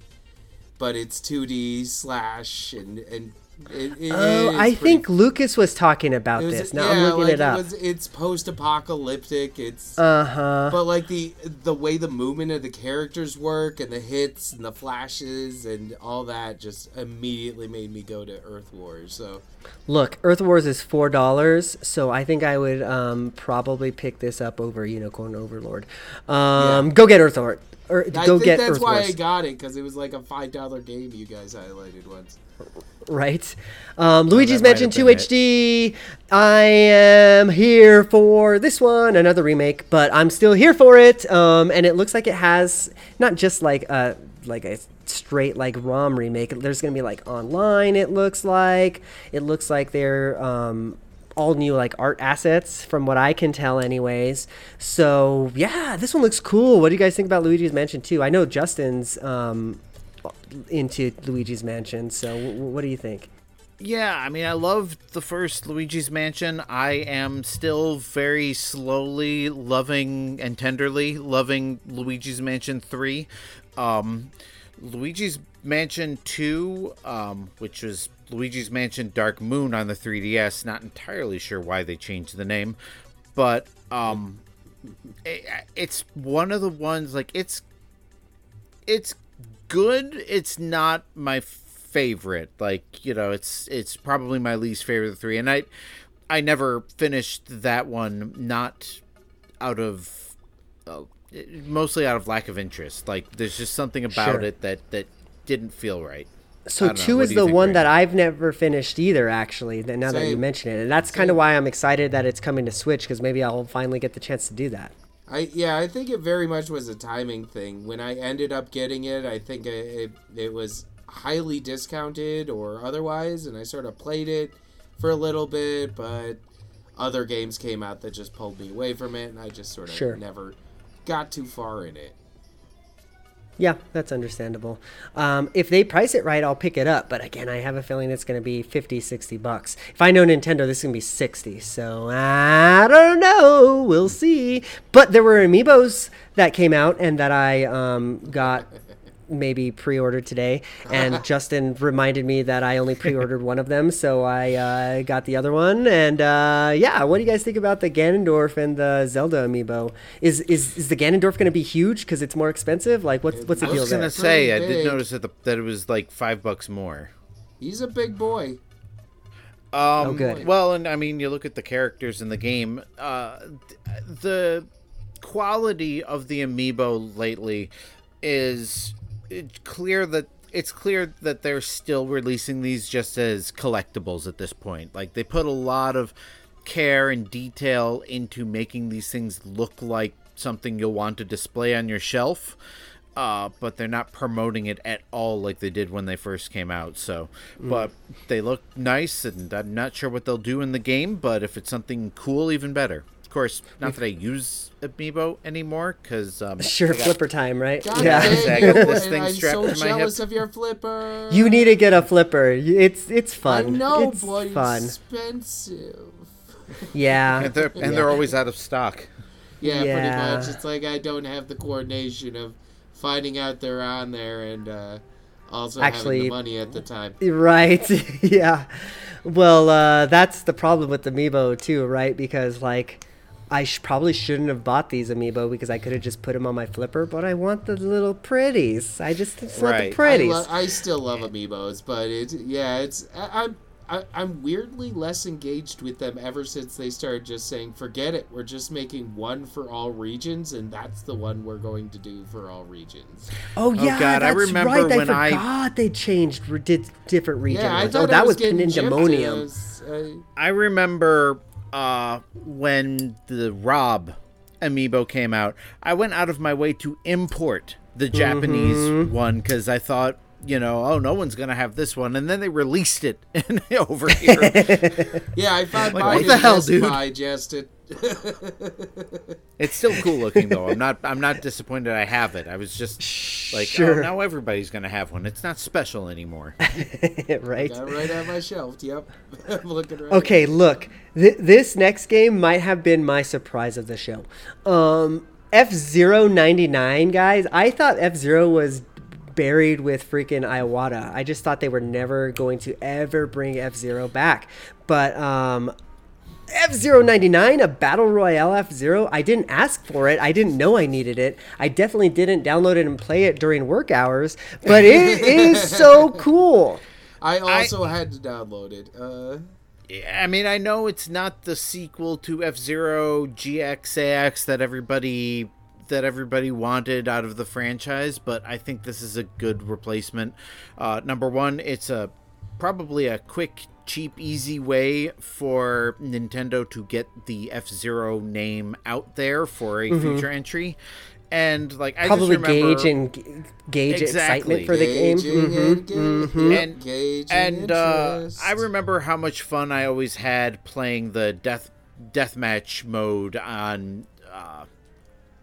but it's 2D slash and and. It, it- Oh, it I think Lucas was talking about was- this. Now yeah, I'm looking like it up. was, it's post-apocalyptic. It's Uh huh. but like the the way the movement of the characters work and the hits and the flashes and all that just immediately made me go to Earth Wars. So Look, Earth Wars is four dollars, so I think I would um, probably pick this up over Unicorn Overlord. Um, Yeah. Go get Earth Wars. Or, I go think get that's Earth why I got it because it was like a five dollar game you guys highlighted once. Right? Um, Luigi's that Mansion 2 been HD. I am here for this one, another remake, but I'm still here for it. Um, and it looks like it has not just like a like a straight like ROM remake. There's gonna be like online. It looks like it looks like they're um, all new like art assets from what I can tell, anyways. So yeah, this one looks cool. What do you guys think about Luigi's Mansion 2? I know Justin's um, into Luigi's Mansion. So w- what do you think? Yeah, I mean, I loved the first Luigi's Mansion. I am still very slowly loving and tenderly loving Luigi's Mansion 3. Um, Luigi's Mansion 2, um, which was Luigi's Mansion Dark Moon on the 3DS, not entirely sure why they changed the name, but um, i it's one of the ones, like, it's it's good. It's not my favorite. Like you know, it's it's probably my least favorite of the three, and I I never finished that one. Not out of uh, mostly out of lack of interest. Like there's just something about Sure. it that that didn't feel right. So two is the think, one Brandon? that I've never finished either. Actually, that now that you mention it, and that's kind of why I'm excited that it's coming to Switch because maybe I'll finally get the chance to do that. I yeah, I think it very much was a timing thing. When I ended up getting it, I think it it, it was highly discounted or otherwise, and I sort of played it for a little bit, but other games came out that just pulled me away from it, and I just sort of Sure. never got too far in it. Yeah, that's understandable. Um, if they price it right, I'll pick it up. But again, I have a feeling it's going to be 50, 60 bucks. If I know Nintendo, this is going to be 60. So I don't know. We'll see. But there were amiibos that came out and that I um, got maybe pre-ordered today and [LAUGHS] justin reminded me that i only pre-ordered one of them so i uh, got the other one and uh, yeah what do you guys think about the ganondorf and the zelda amiibo is is, is the ganondorf going to be huge because it's more expensive like what's what's the deal? I was gonna say I did big. notice that the, that it was like five bucks more. He's a big boy. Um, Oh, good. Well, and I mean, you look at the characters in the game. Uh, the quality of the amiibo lately is it's clear that it's clear that they're still releasing these just as collectibles at this point. Like they put a lot of care and detail into making these things look like something you'll want to display on your shelf. Uh, but they're not promoting it at all like they did when they first came out. So, but they look nice, and I'm not sure what they'll do in the game. But if it's something cool, even better. Of course, not that I use Amiibo anymore, because um, [LAUGHS] sure got- flipper time right God yeah dang I got you, this and thing I'm so to my hip. jealous of your flipper. you need to get a flipper it's it's fun. I fun know, it's but fun it's expensive. yeah and they're and they're always out of stock. Yeah, Yeah. pretty much. It's like I don't have the coordination of finding out they're on there and uh, also having the money at the time. [LAUGHS] Right. [LAUGHS] yeah. Well, uh, that's the problem with Amiibo too, right? Because like, I sh- probably shouldn't have bought these Amiibo because I could have just put them on my flipper, but I want the little pretties. I just it's not the Right. I, pretties. lo- I still love amiibos, but it yeah, it's I, I'm I, I'm weirdly less engaged with them ever since they started just saying, "Forget it, we're just making one for all regions, and that's the one we're going to do for all regions." oh yeah, God, I that's remember right. when I- I forgot they changed re- did different regions. Yeah, I thought Oh, that was getting gypped. It Pandemonium. was, uh, I remember uh, when the Rob amiibo came out, I went out of my way to import the Japanese Mm-hmm. one because I thought, you know, oh, no one's gonna have this one, and then they released it [LAUGHS] over here. [LAUGHS] yeah, I found Like, mine what the hell, dude? Buy, just it. [LAUGHS] it's still cool looking though. I'm not. I'm not disappointed. I have it. I was just like, oh, now everybody's gonna have one. It's not special anymore. [LAUGHS] right. Got right on my shelf. Yep, [LAUGHS] I'm looking right. Okay, look, th- this next game might have been my surprise of the show. Um, F Zero ninety nine, guys. I thought F Zero was buried with freaking Iwata. I just thought they were never going to ever bring F Zero back. But um, F Zero ninety nine, a battle royale F Zero. I didn't ask for it. I didn't know I needed it. I definitely didn't download it and play it during work hours. But it [LAUGHS] is so cool. I also had to download it. Uh, I mean, I know it's not the sequel to F Zero GXAX that everybody that everybody wanted out of the franchise, but I think this is a good replacement. Uh, number one, it's a probably a quick, cheap, easy way for Nintendo to get the F Zero name out there for a future entry. And like I Probably just remember, gauge and g- gauge Exactly. excitement for the game. gauging and ga- And- gauging and uh. I remember how much fun I always had playing the death deathmatch mode on uh,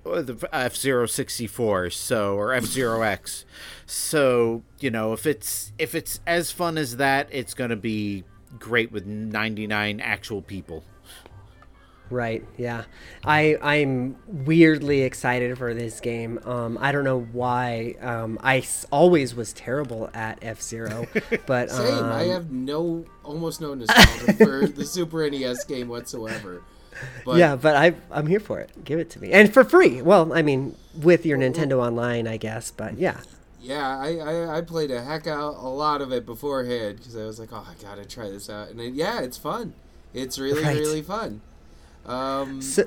the F Zero sixty four, so or F Zero X. So you know, if it's if it's as fun as that, it's gonna be great with ninety nine actual people. Right. Yeah. I I'm weirdly excited for this game. Um, I don't know why. Um, I s- always was terrible at F Zero, [LAUGHS] but Same. um, I have no, almost no nostalgia for [LAUGHS] the Super NES game whatsoever. But yeah, but I I'm here for it. Give it to me and for free. Well, I mean, with your Nintendo Online, I guess. But yeah. Yeah, I, I, I played a heck out a lot of it beforehand because I was like, oh, I gotta try this out, and then, yeah, it's fun. It's really Right. really fun. Um, So,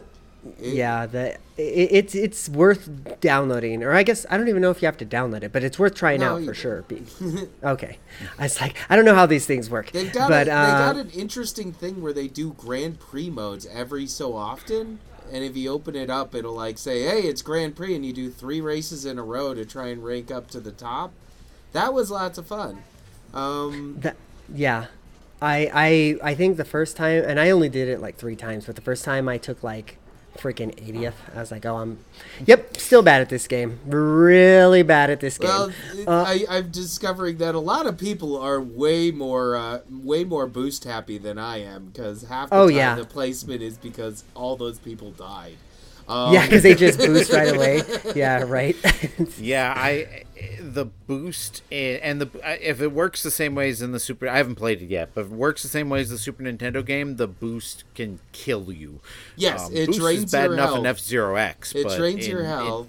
it- yeah, the it, it's it's worth downloading, or I guess I don't even know if you have to download it, but it's worth trying No, out for sure. [LAUGHS] Okay, I was like, I don't know how these things work, They've got but a, uh, they got an interesting thing where they do Grand Prix modes every so often, and if you open it up, it'll like say, "Hey, it's Grand Prix," and you do three races in a row to try and rank up to the top. That was lots of fun. Um, That, yeah, I I I think the first time, and I only did it like three times, but the first time I took like freaking 80th. I was like, oh, I'm, yep, still bad at this game. Really bad at this game. Well, I, I'm discovering that a lot of people are way more, uh, way more boost happy than I am because half the Oh, time yeah. the placement is because all those people died. Um, yeah, because they just [LAUGHS] boost right away. Yeah, right. [LAUGHS] Yeah, I the boost and, and the if it works the same way as in the Super, I haven't played it yet, but if it works the same way as the Super Nintendo game, the boost can kill you. Yes, it boost drains is bad your enough health. in F Zero X. It but drains in- your in- health.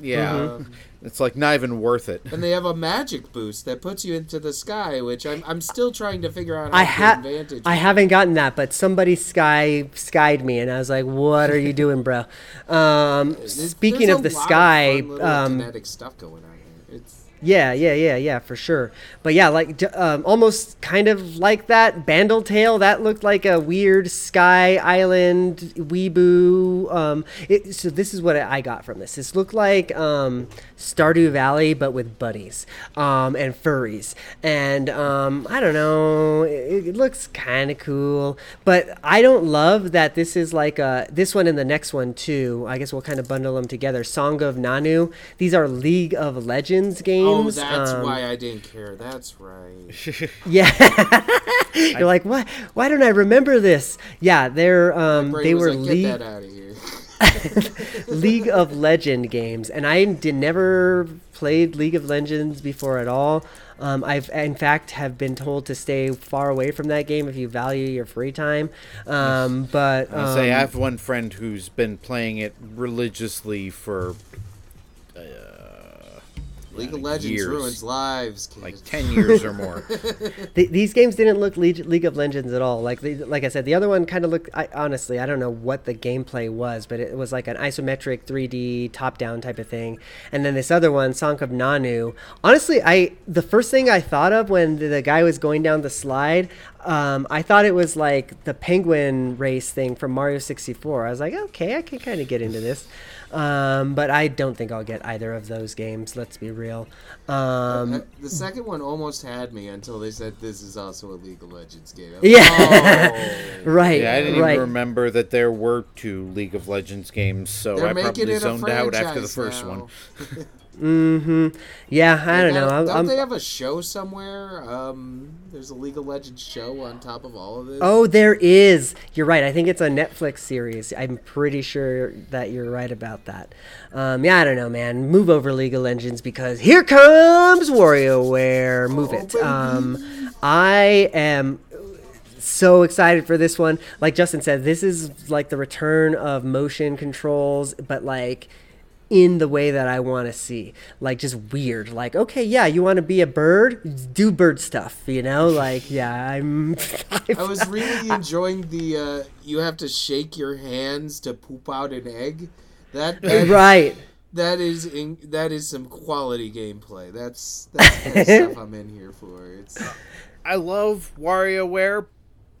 yeah, Um, it's like not even worth it. and they have a magic boost that puts you into the sky, which I'm, I'm still trying to figure out how I have advantage. I haven't gotten that, but somebody sky skied me, and I was like, "What are you doing, bro?" Um, There's- speaking there's of the sky, fun um, kinetic stuff going on here. It's Yeah, yeah, yeah, yeah, for sure. But yeah, like um, almost kind of like that Bandle Tale. That looked like a weird Sky Island weeboo. Um, it, so this is what I got from this. This looked like um, Stardew Valley, but with buddies um, and furries. And um, I don't know, it, it looks kind of cool. But I don't love that this is like a this one and the next one too. I guess we'll kind of bundle them together. Song of Nunu. These are League of Legends games. Oh, that's Um, why I didn't care. That's right. [LAUGHS] Yeah. [LAUGHS] You're like, what? Why don't I remember this? Yeah, they're um, they were like, get League that out of here. [LAUGHS] League of Legend games, and I did never played League of Legends before at all. Um, I've in fact have been told to stay far away from that game if you value your free time. Um, but I say um, I have one friend who's been playing it religiously for League of Legends years. ruins lives, kids. like ten years or more. [LAUGHS] Th- these games didn't look League, League of Legends at all. Like they, like I said, the other one kind of looked. I, honestly, I don't know what the gameplay was, but it was like an isometric 3D top-down type of thing. And then this other one, Song of Nunu. Honestly, I the first thing I thought of when the, the guy was going down the slide, um, I thought it was like the penguin race thing from Mario 64. I was like, okay, I can kind of get into this. Um, but I don't think I'll get either of those games. Let's be real. Um, Uh, the second one almost had me until they said this is also a League of Legends game. I was Yeah. [LAUGHS] oh. right. Yeah, I didn't right. even remember that there were two League of Legends games, so They're I probably it zoned out after the first now. one. [LAUGHS] Mm-hmm. Yeah, I don't know. I'm, Don't I'm, they have a show somewhere? Um, there's a League of Legends show on top of all of this. oh, there is. You're right. I think it's a Netflix series. I'm pretty sure that you're right about that. Um, yeah, I don't know, man. Move over League of Legends because here comes WarioWare. Move it. baby. Um, I am so excited for this one. Like Justin said, this is like the return of motion controls, but like in the way that I want to see. Like just weird. Like, okay, yeah, you want to be a bird? Do bird stuff, you know? [LAUGHS] Like, yeah, I'm [LAUGHS] I was really enjoying the uh, you have to shake your hands to poop out an egg. That, that [LAUGHS] right. that is in, that is some quality gameplay. That's that's the kind of stuff I'm in here for. It's I love WarioWare,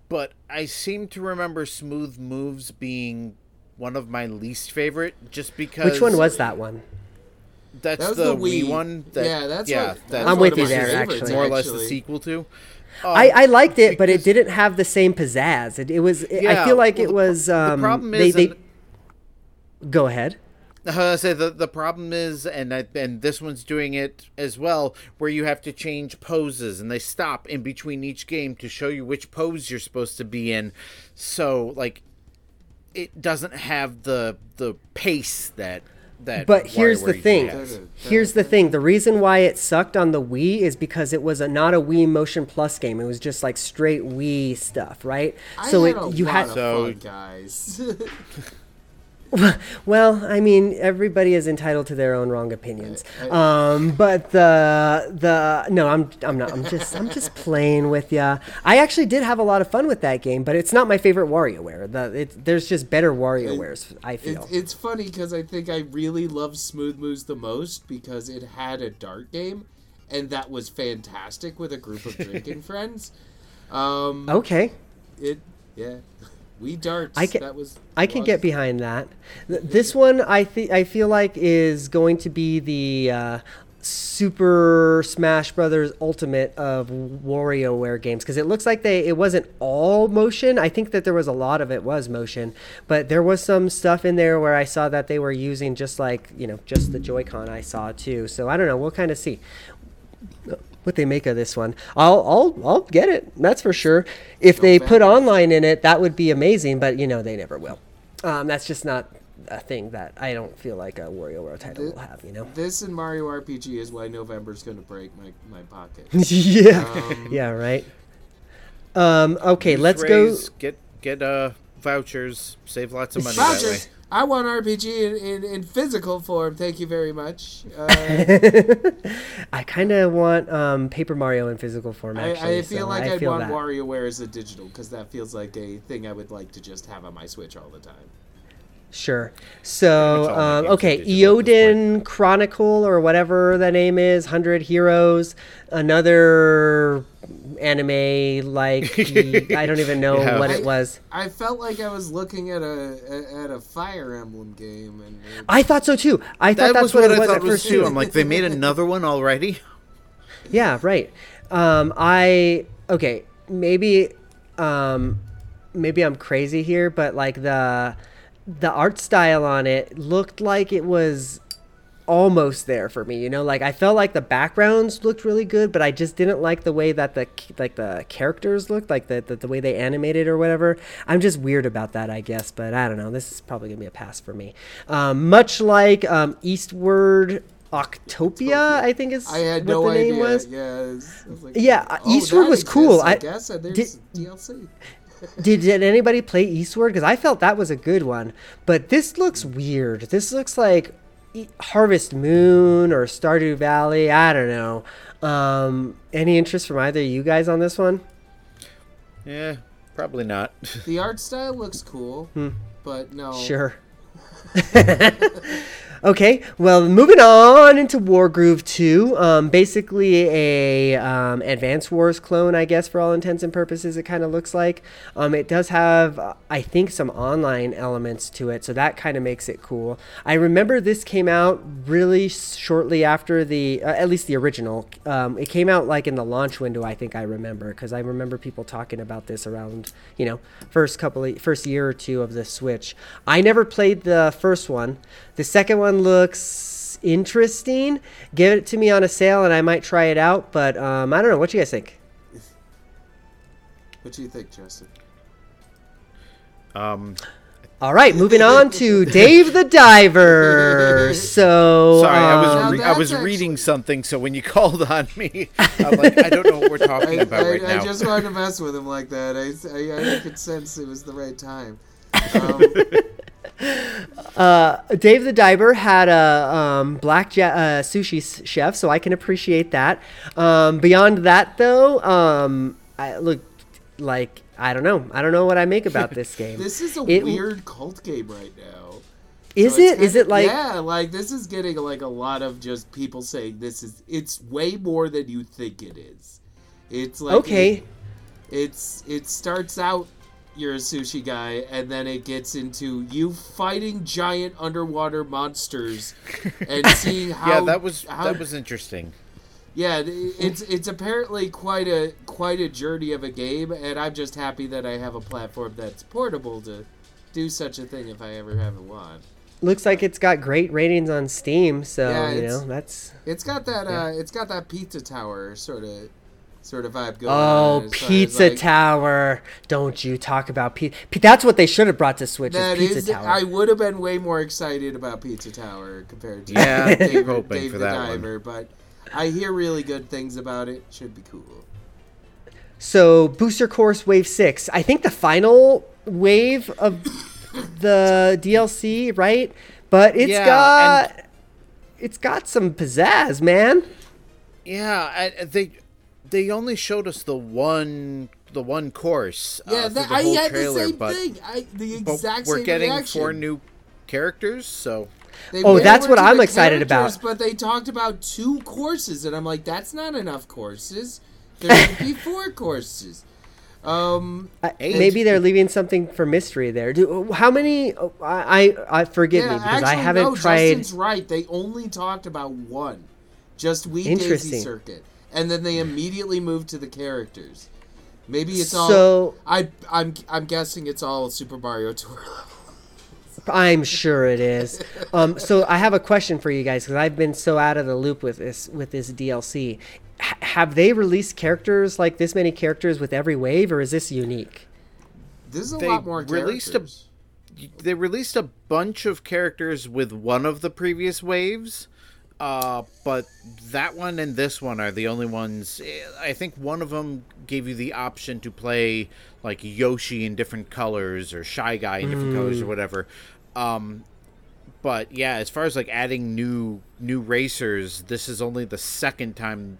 but I seem to remember Smooth Moves being one of my least favorite, just because. Which one was that one? That's That the, the Wii Wii. one. That, Yeah, that's yeah. what- that's that's I'm one with you there, favorites, actually. more or less the sequel to. I, I liked it, but it didn't have the same pizzazz. It, it was. It, I feel like well, it was. pro- Um, the problem is, they, and- go ahead. I was say the the problem is, and I, and this one's doing it as well, where you have to change poses, and they stop in between each game to show you which pose you're supposed to be in. So like, it doesn't have the the pace that that. But here's the thing. has. Here's the thing. The reason why it sucked on the Wii is because it was a, not a Wii Motion Plus game. It was just like straight Wii stuff, right? I so had it a you lot had of So- fun, guys. [LAUGHS] well, I mean, everybody is entitled to their own wrong opinions. Um, but the the no, I'm I'm not. I'm just I'm just playing with ya. I actually did have a lot of fun with that game, but it's not my favorite WarioWare. The it, there's just better WarioWares. I feel. It's, it's funny because I think I really love Smooth Moves the most because it had a dart game, and that was fantastic with a group of [LAUGHS] drinking friends. Um, okay. it yeah, we darts. I can- that was I can get behind that. This one, I think, I feel like is going to be the uh, Super Smash Brothers Ultimate of WarioWare games because it looks like they it wasn't all motion. I think that there was a lot of it was motion, but there was some stuff in there where I saw that they were using just like you know just the Joy-Con I saw too. So I don't know. We'll kind of see what they make of this one. I'll I'll I'll get it. That's for sure. If they put online in it, that would be amazing. But you know they never will. Um, that's just not a thing that I don't feel like a WarioWare title will have. You know. This and Mario RPG is why November's going to break my, my pocket. [LAUGHS] yeah. Um, yeah. Right. Um. Okay. Let's go. Get get uh vouchers. Save lots of money that way. Vouchers. I want RPG in, in, in physical form. Thank you very much. Uh, [LAUGHS] I kind of want um, Paper Mario in physical form. I, Actually, I feel so like I I'd feel want that. WarioWare as a digital because that feels like a thing I would like to just have on my Switch all the time. Sure. So, Pretty much all um, okay, are digital at this Eiyuden Chronicle or whatever the name is, Hundred Heroes, another anime like [LAUGHS] I don't even know Yeah. what I- it was. I felt like I was looking at a at a Fire Emblem game, and it- I thought so too. I thought That that's was what, what it I was thought at was first too. too. I'm like, they made another one already. Yeah, right. Um, I okay, maybe um, maybe I'm crazy here, but like the the art style on it looked like it was almost there for me. You know, like I felt like the backgrounds looked really good, but I just didn't like the way that the like the characters looked, like the the, the way they animated or whatever. I'm just weird about that, I guess. But I don't know. This is probably gonna be a pass for me. Um, much like um, Eastward. Octopia, I think is I had what no the name idea. was. Yeah, was, like, Yeah, uh, oh, Eastward that was cool. I, I- guess and did- there's [LAUGHS] DLC. Did, did anybody play Eastward? Because I felt that was a good one. But this looks weird. This looks like Harvest Moon or Stardew Valley. I don't know. Um, any interest from either of you guys on this one? Yeah, probably not. The art style looks cool, but no. Hmm. Sure. [LAUGHS] [LAUGHS] okay, well, moving on into Wargroove 2. Um, basically a um, Advance Wars clone, I guess, for all intents and purposes, it kind of looks like. Um, it does have, I think, some online elements to it, so that kind of makes it cool. I remember this came out really shortly after the, uh, at least the original. Um, it came out like in the launch window, I think I remember, because I remember people talking about this around, you know, first couple of, first year or two of the Switch. I never played the first one. The second one looks interesting. Give it to me on a sale and I might try it out, but um, I don't know. What do you guys think? What do you think, Justin? Um, All right, moving on to Dave the Diver. [LAUGHS] So, sorry, I was um, re- I was that's reading something, so when you [LAUGHS] called on me, I'm like, I don't know what we're talking I, about I, right I now. just wanted to mess with him like that. I, I, I could sense it was the right time. [LAUGHS] Um, uh, Dave the Diver had a um, black ja- uh, sushi chef, so I can appreciate that. Um, beyond that, though, um, I look like I don't know. I don't know what I make about this [LAUGHS] game. this is a It- weird cult game right now. Is So it's kinda- it like? yeah, like this is getting like a lot of just people saying this is it's way more than you think it is. It's like Okay. it- it's it starts out you're a sushi guy and then it gets into you fighting giant underwater monsters and [LAUGHS] seeing how yeah, that was how, that was interesting. yeah it's it's apparently quite a quite a journey of a game and I'm just happy that I have a platform that's portable to do such a thing if I ever have a want. Looks like it's got great ratings on Steam, so Yeah, you know that's. It's got that uh it's got that pizza tower sort of sort of vibe going Oh, on as Pizza like, Tower! Don't you talk about pizza? That's what they should have brought to Switch. That is Pizza is, Tower. I would have been way more excited about Pizza Tower compared to Yeah, [LAUGHS] Dave, hoping Dave for the that one. Diver, but I hear really good things about it. Should be cool. So Booster Course Wave Six. I think the final wave of [LAUGHS] the DLC, right? But it's Yeah, got it's got some pizzazz, man. Yeah, I, they they only showed us the one the one course. Yeah, uh, that, I the whole had trailer, the same but, thing. I the but exact we're same getting reaction. four new characters, so They Oh, that's what I'm excited about. But they talked about two courses, and I'm like, that's not enough courses. There should be [LAUGHS] four courses. Um, I, Eight. maybe they're leaving something for mystery there. Do, how many? oh, I, I, I forgive yeah, me because actually, I haven't no, tried. Justin's right. They only talked about one. just Wii Daisy Interesting. Circuit, and then they immediately move to the characters. Maybe it's all. So- I I'm I'm guessing it's all Super Mario Tour level. I'm sure it is. Um, so I have a question for you guys because I've been so out of the loop with this with this DLC. H- have they released characters like this many characters with every wave, or is this unique? This is a They lot more released a- they released a bunch of characters with one of the previous waves uh, but that one and this one are the only ones eh, i think one of them gave you the option to play like yoshi in different colors or shy guy in different colors or whatever um, but yeah as far as like adding new new racers this is only the second time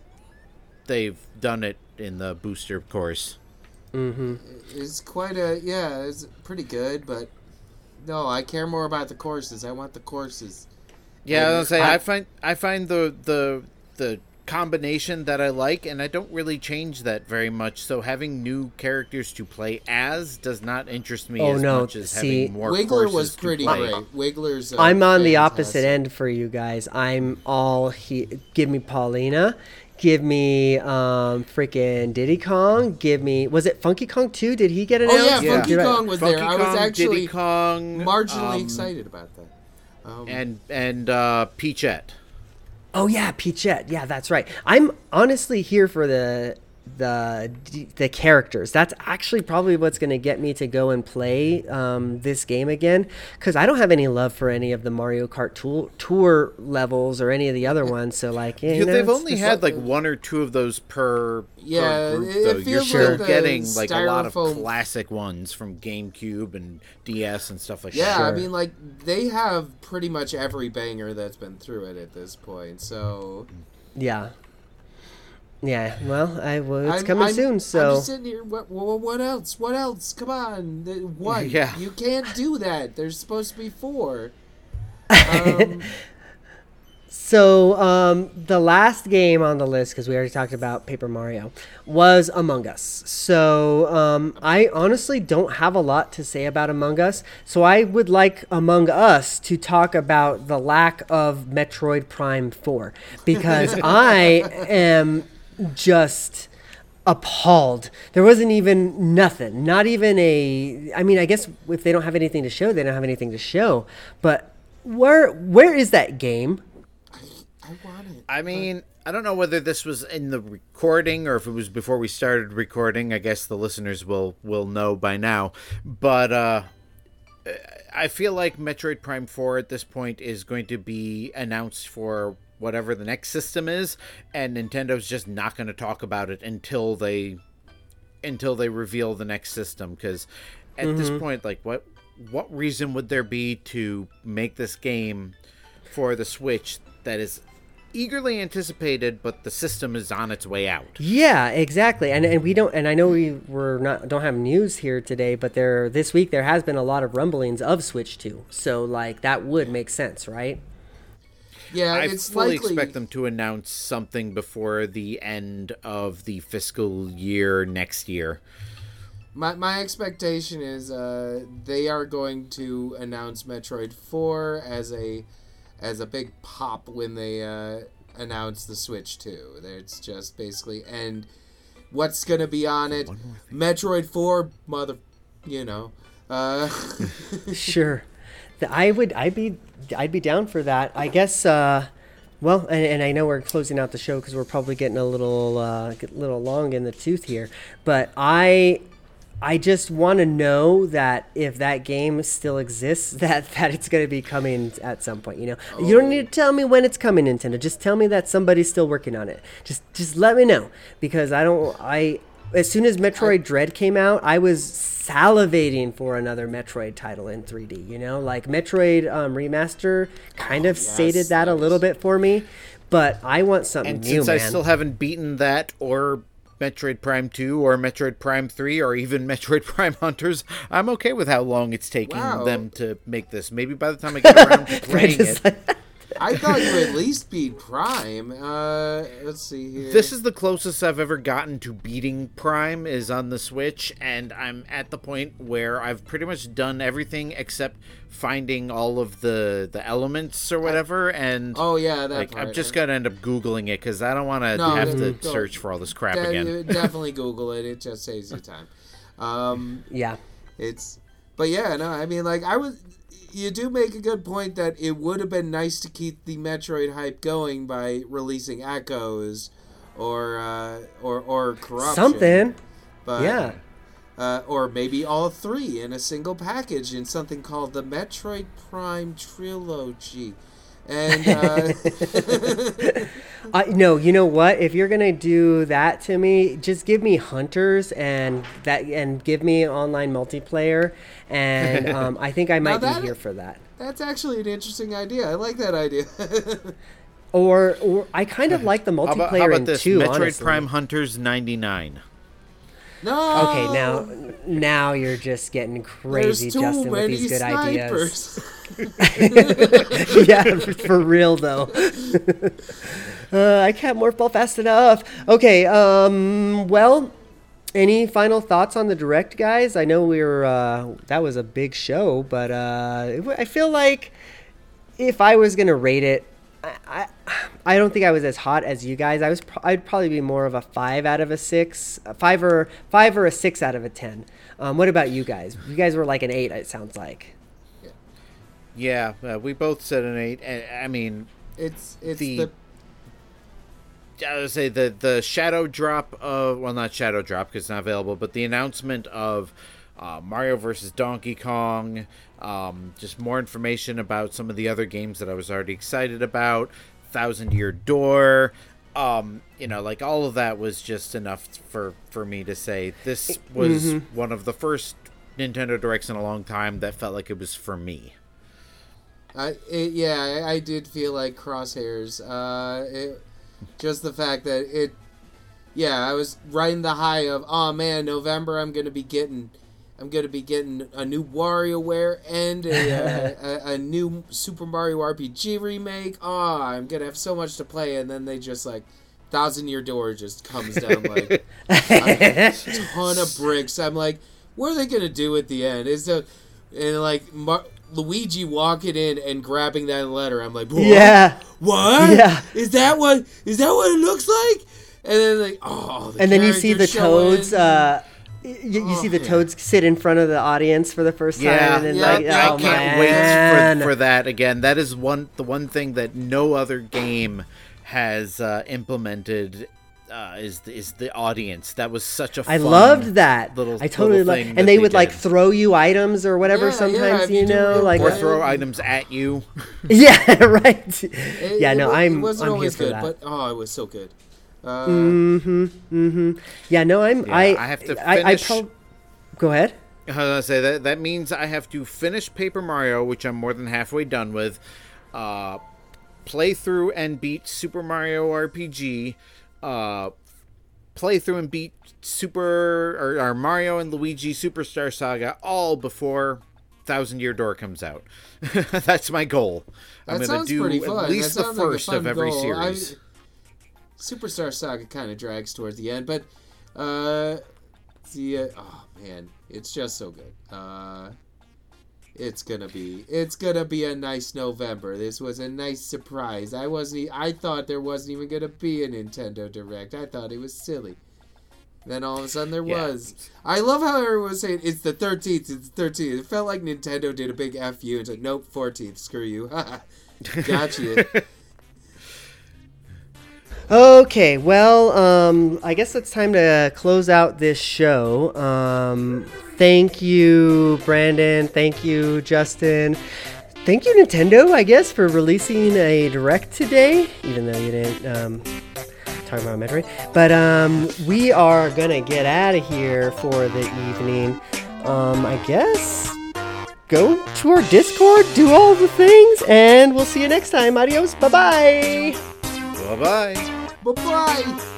they've done it in the booster course It's quite a yeah. It's pretty good, but no, I care more about the courses. I want the courses. Yeah, I And was say I- I, find I find the the the combination that I like, and I don't really change that very much. So having new characters to play as does not interest me Oh, as no, much as see- having more. Wiggler courses was to pretty play. great. Wiggler's. Uh, I'm on the opposite end for you guys. I'm all he. Give me Paulina. Give me um freaking Diddy Kong. Give me was it Funky Kong too? Did he get Oh announced? yeah, Yeah. Funky Did Kong was Funky there. I was actually Diddy Kong, marginally um, excited about that. Um, and and uh, Peachette. Oh yeah, Peachette. Yeah, that's right. I'm honestly here for the the the characters. That's actually probably what's going to get me to go and play um, this game again because I don't have any love for any of the Mario Kart tour, tour levels or any of the other ones. So like, yeah, Yeah, you know, they've only had like one or two of those per, Yeah, per group, it- though. it You're feels still like the getting like a lot of classic ones from GameCube and DS and stuff like yeah, that. Yeah, I mean, like they have pretty much every banger that's been through it at this point. So yeah. Yeah, well, I well, it's I'm- coming I'm- soon. I'm So just sitting here. What, what, what else? What else? Come on, what? [LAUGHS] Yeah. you can't do that. There's supposed to be four. [LAUGHS] Um, So um, the last game on the list, because we already talked about Paper Mario, was Among Us. So um, I honestly don't have a lot to say about Among Us. So I would like Among Us to talk about the lack of Metroid Prime 4 because [LAUGHS] I am just appalled. There wasn't even nothing. Not even a. I mean, I guess if they don't have anything to show, they don't have anything to show. But where where is that game? I want it. I mean, I don't know whether this was in the recording or if it was before we started recording. I guess the listeners will will know by now. But uh I feel like Metroid Prime 4 at this point is going to be announced for whatever the next system is and Nintendo's just not going to talk about it until they until they reveal the next system cuz at this mm-hmm. point like what what reason would there be to make this game for the Switch that is eagerly anticipated, but the system is on its way out. Yeah, exactly. And and we don't and I know we were not don't have news here today, but there this week there has been a lot of rumblings of Switch 2. So like that would make sense, right? Yeah, I it's fully likely. expect them to announce something before the end of the fiscal year next year. My my expectation is uh, they are going to announce Metroid Four as a as a big pop when they uh, announce the Switch Two. It's just basically and what's gonna be on it? Metroid Four, mother, you know. Uh, [LAUGHS] sure. I would I'd be I'd be down for that. I guess uh well, and, and I know we're closing out the show because we're probably getting a little uh, a little long in the tooth here, but I I just want to know that if that game still exists, [LAUGHS] that that it's going to be coming at some point. You know, you don't need to tell me when it's coming, Nintendo. Just tell me that somebody's still working on it. Just just let me know because I don't. I as soon as Metroid Dread came out, I was salivating for another Metroid title in 3D. You know, like Metroid um, Remaster kind of yes, sated that a little bit for me, but I want something And new, since I still haven't beaten that or Metroid Prime 2 or Metroid Prime 3 or even [LAUGHS] Metroid Prime Hunters, I'm okay with how long it's taking Wow. them to make this. Maybe by the time I get around to [LAUGHS] playing Just it, I thought you at [LAUGHS] least beat Prime. Uh, let's see here. This is the closest I've ever gotten to beating Prime is on the Switch, and I'm at the point where I've pretty much done everything except finding all of the the elements or whatever. And Oh yeah, that like part. I'm just gonna end up googling it because I don't want to No, have to don't- search for all this crap De- again. [LAUGHS] definitely Google it. It just saves you time. Um, Yeah. it's, but yeah, no, I mean, like I was. You do make a good point that it would have been nice to keep the Metroid hype going by releasing Echoes, or uh, or or Corruption. Something. But, Yeah. Uh, or maybe all three in a single package in something called the Metroid Prime Trilogy. And uh, [LAUGHS] Uh, no, you know what? If you're gonna do that to me, just give me hunters and that, and give me online multiplayer, and [LAUGHS] um, I think I might be here for that. that's actually an interesting idea. I like that idea. [LAUGHS] Or, or I kind of like the How about, multiplayer how in about this? two. Metroid honestly. Prime Hunters 99. No. Okay, now, now you're just getting crazy, Justin, with these good ideas. [LAUGHS] yeah, for real though. uh, I can't morph ball fast enough. Okay, um, well, any final thoughts on the direct, guys? I know we were uh, that was a big show, but uh, I feel like if I was gonna rate it. I, I, I don't think I was as hot as you guys. I was pro- I'd probably be more of a five out of a six, a five or five or a six out of a ten. Um, what about you guys? You guys were like an eight. It sounds like. Yeah, uh, we both said an 8. and- I mean, it's it's The- the, I would say the the shadow drop of well not shadow drop because it's not available, but the announcement of uh, Mario versus Donkey Kong, um, just more information about some of the other games that I was already excited about, Thousand Year Door, um, you know, like all of that was just enough for for me to say this was one of the first Nintendo Directs in a long time that felt like it was for me. I it, yeah, I, I did feel like crosshairs. Uh, it, just the fact that it, yeah, I was riding the high of, oh man, November I'm gonna be getting, I'm gonna be getting a new WarioWare and a, [LAUGHS] uh, a, a new Super Mario RPG remake. Oh, I'm gonna have so much to play, and then they just like, Thousand Year Door just comes down like [LAUGHS] a ton of bricks. I'm like, what are they gonna do at the end? Is the and like Mar- Luigi walking in and grabbing that letter? I'm like, what? Yeah. what? Yeah. Is that what? Is that what it looks like? And then like, oh, the and then you see the toads. Uh, you, you see the Oh, toads sit in front of the audience for the first time, Yeah, and then yeah, like, oh I can't man. wait for, for that again. That is one the one thing that no other game has uh, implemented uh, is is the audience. That was such a I fun loved that. Little, I totally little loved, thing and that they would like throw you items or whatever. Yeah, yeah, sometimes if you you do know, real like or quick. throw items at you. [LAUGHS] yeah, [LAUGHS] right. It- yeah, it no, wa- I'm It wasn't I'm here always for good, that. but oh, it was so good. Uh, mm-hmm, mm-hmm. Yeah, no, I'm. Yeah, I I have to I, I finish- prob- Go ahead. I was gonna say that that means I have to finish Paper Mario, which I'm more than halfway done with. Uh, play through and beat Super Mario RPG. Uh, play through and beat Super or, or Mario and Luigi Superstar Saga all before Thousand Year Door comes out. [LAUGHS] That's my goal. I'm gonna do at least that the like first of every goal. I- series. Superstar Saga kind of drags towards the end, but uh, the uh, oh man, it's just so good. Uh, it's gonna be it's gonna be a nice November. This was a nice surprise. I wasn't. e- I thought there wasn't even gonna be a Nintendo Direct. I thought it was silly. Then all of a sudden there Yeah. was. I love how everyone was saying it's the thirteenth. It's the thirteenth. It felt like Nintendo did a big fu. you. It's like nope, fourteenth. Screw you. [LAUGHS] Got you. [LAUGHS] Okay, well, um, I guess it's time to close out this show. Um, thank you, Brandon. Thank you, Justin. Thank you, Nintendo, I guess, for releasing a direct today, even though you didn't um, talk about Metroid. But um, we are going to get out of here for the evening. Um, I guess go to our Discord, do all the things, and we'll see you next time. Adios. Bye bye. Bye bye. Bye bye.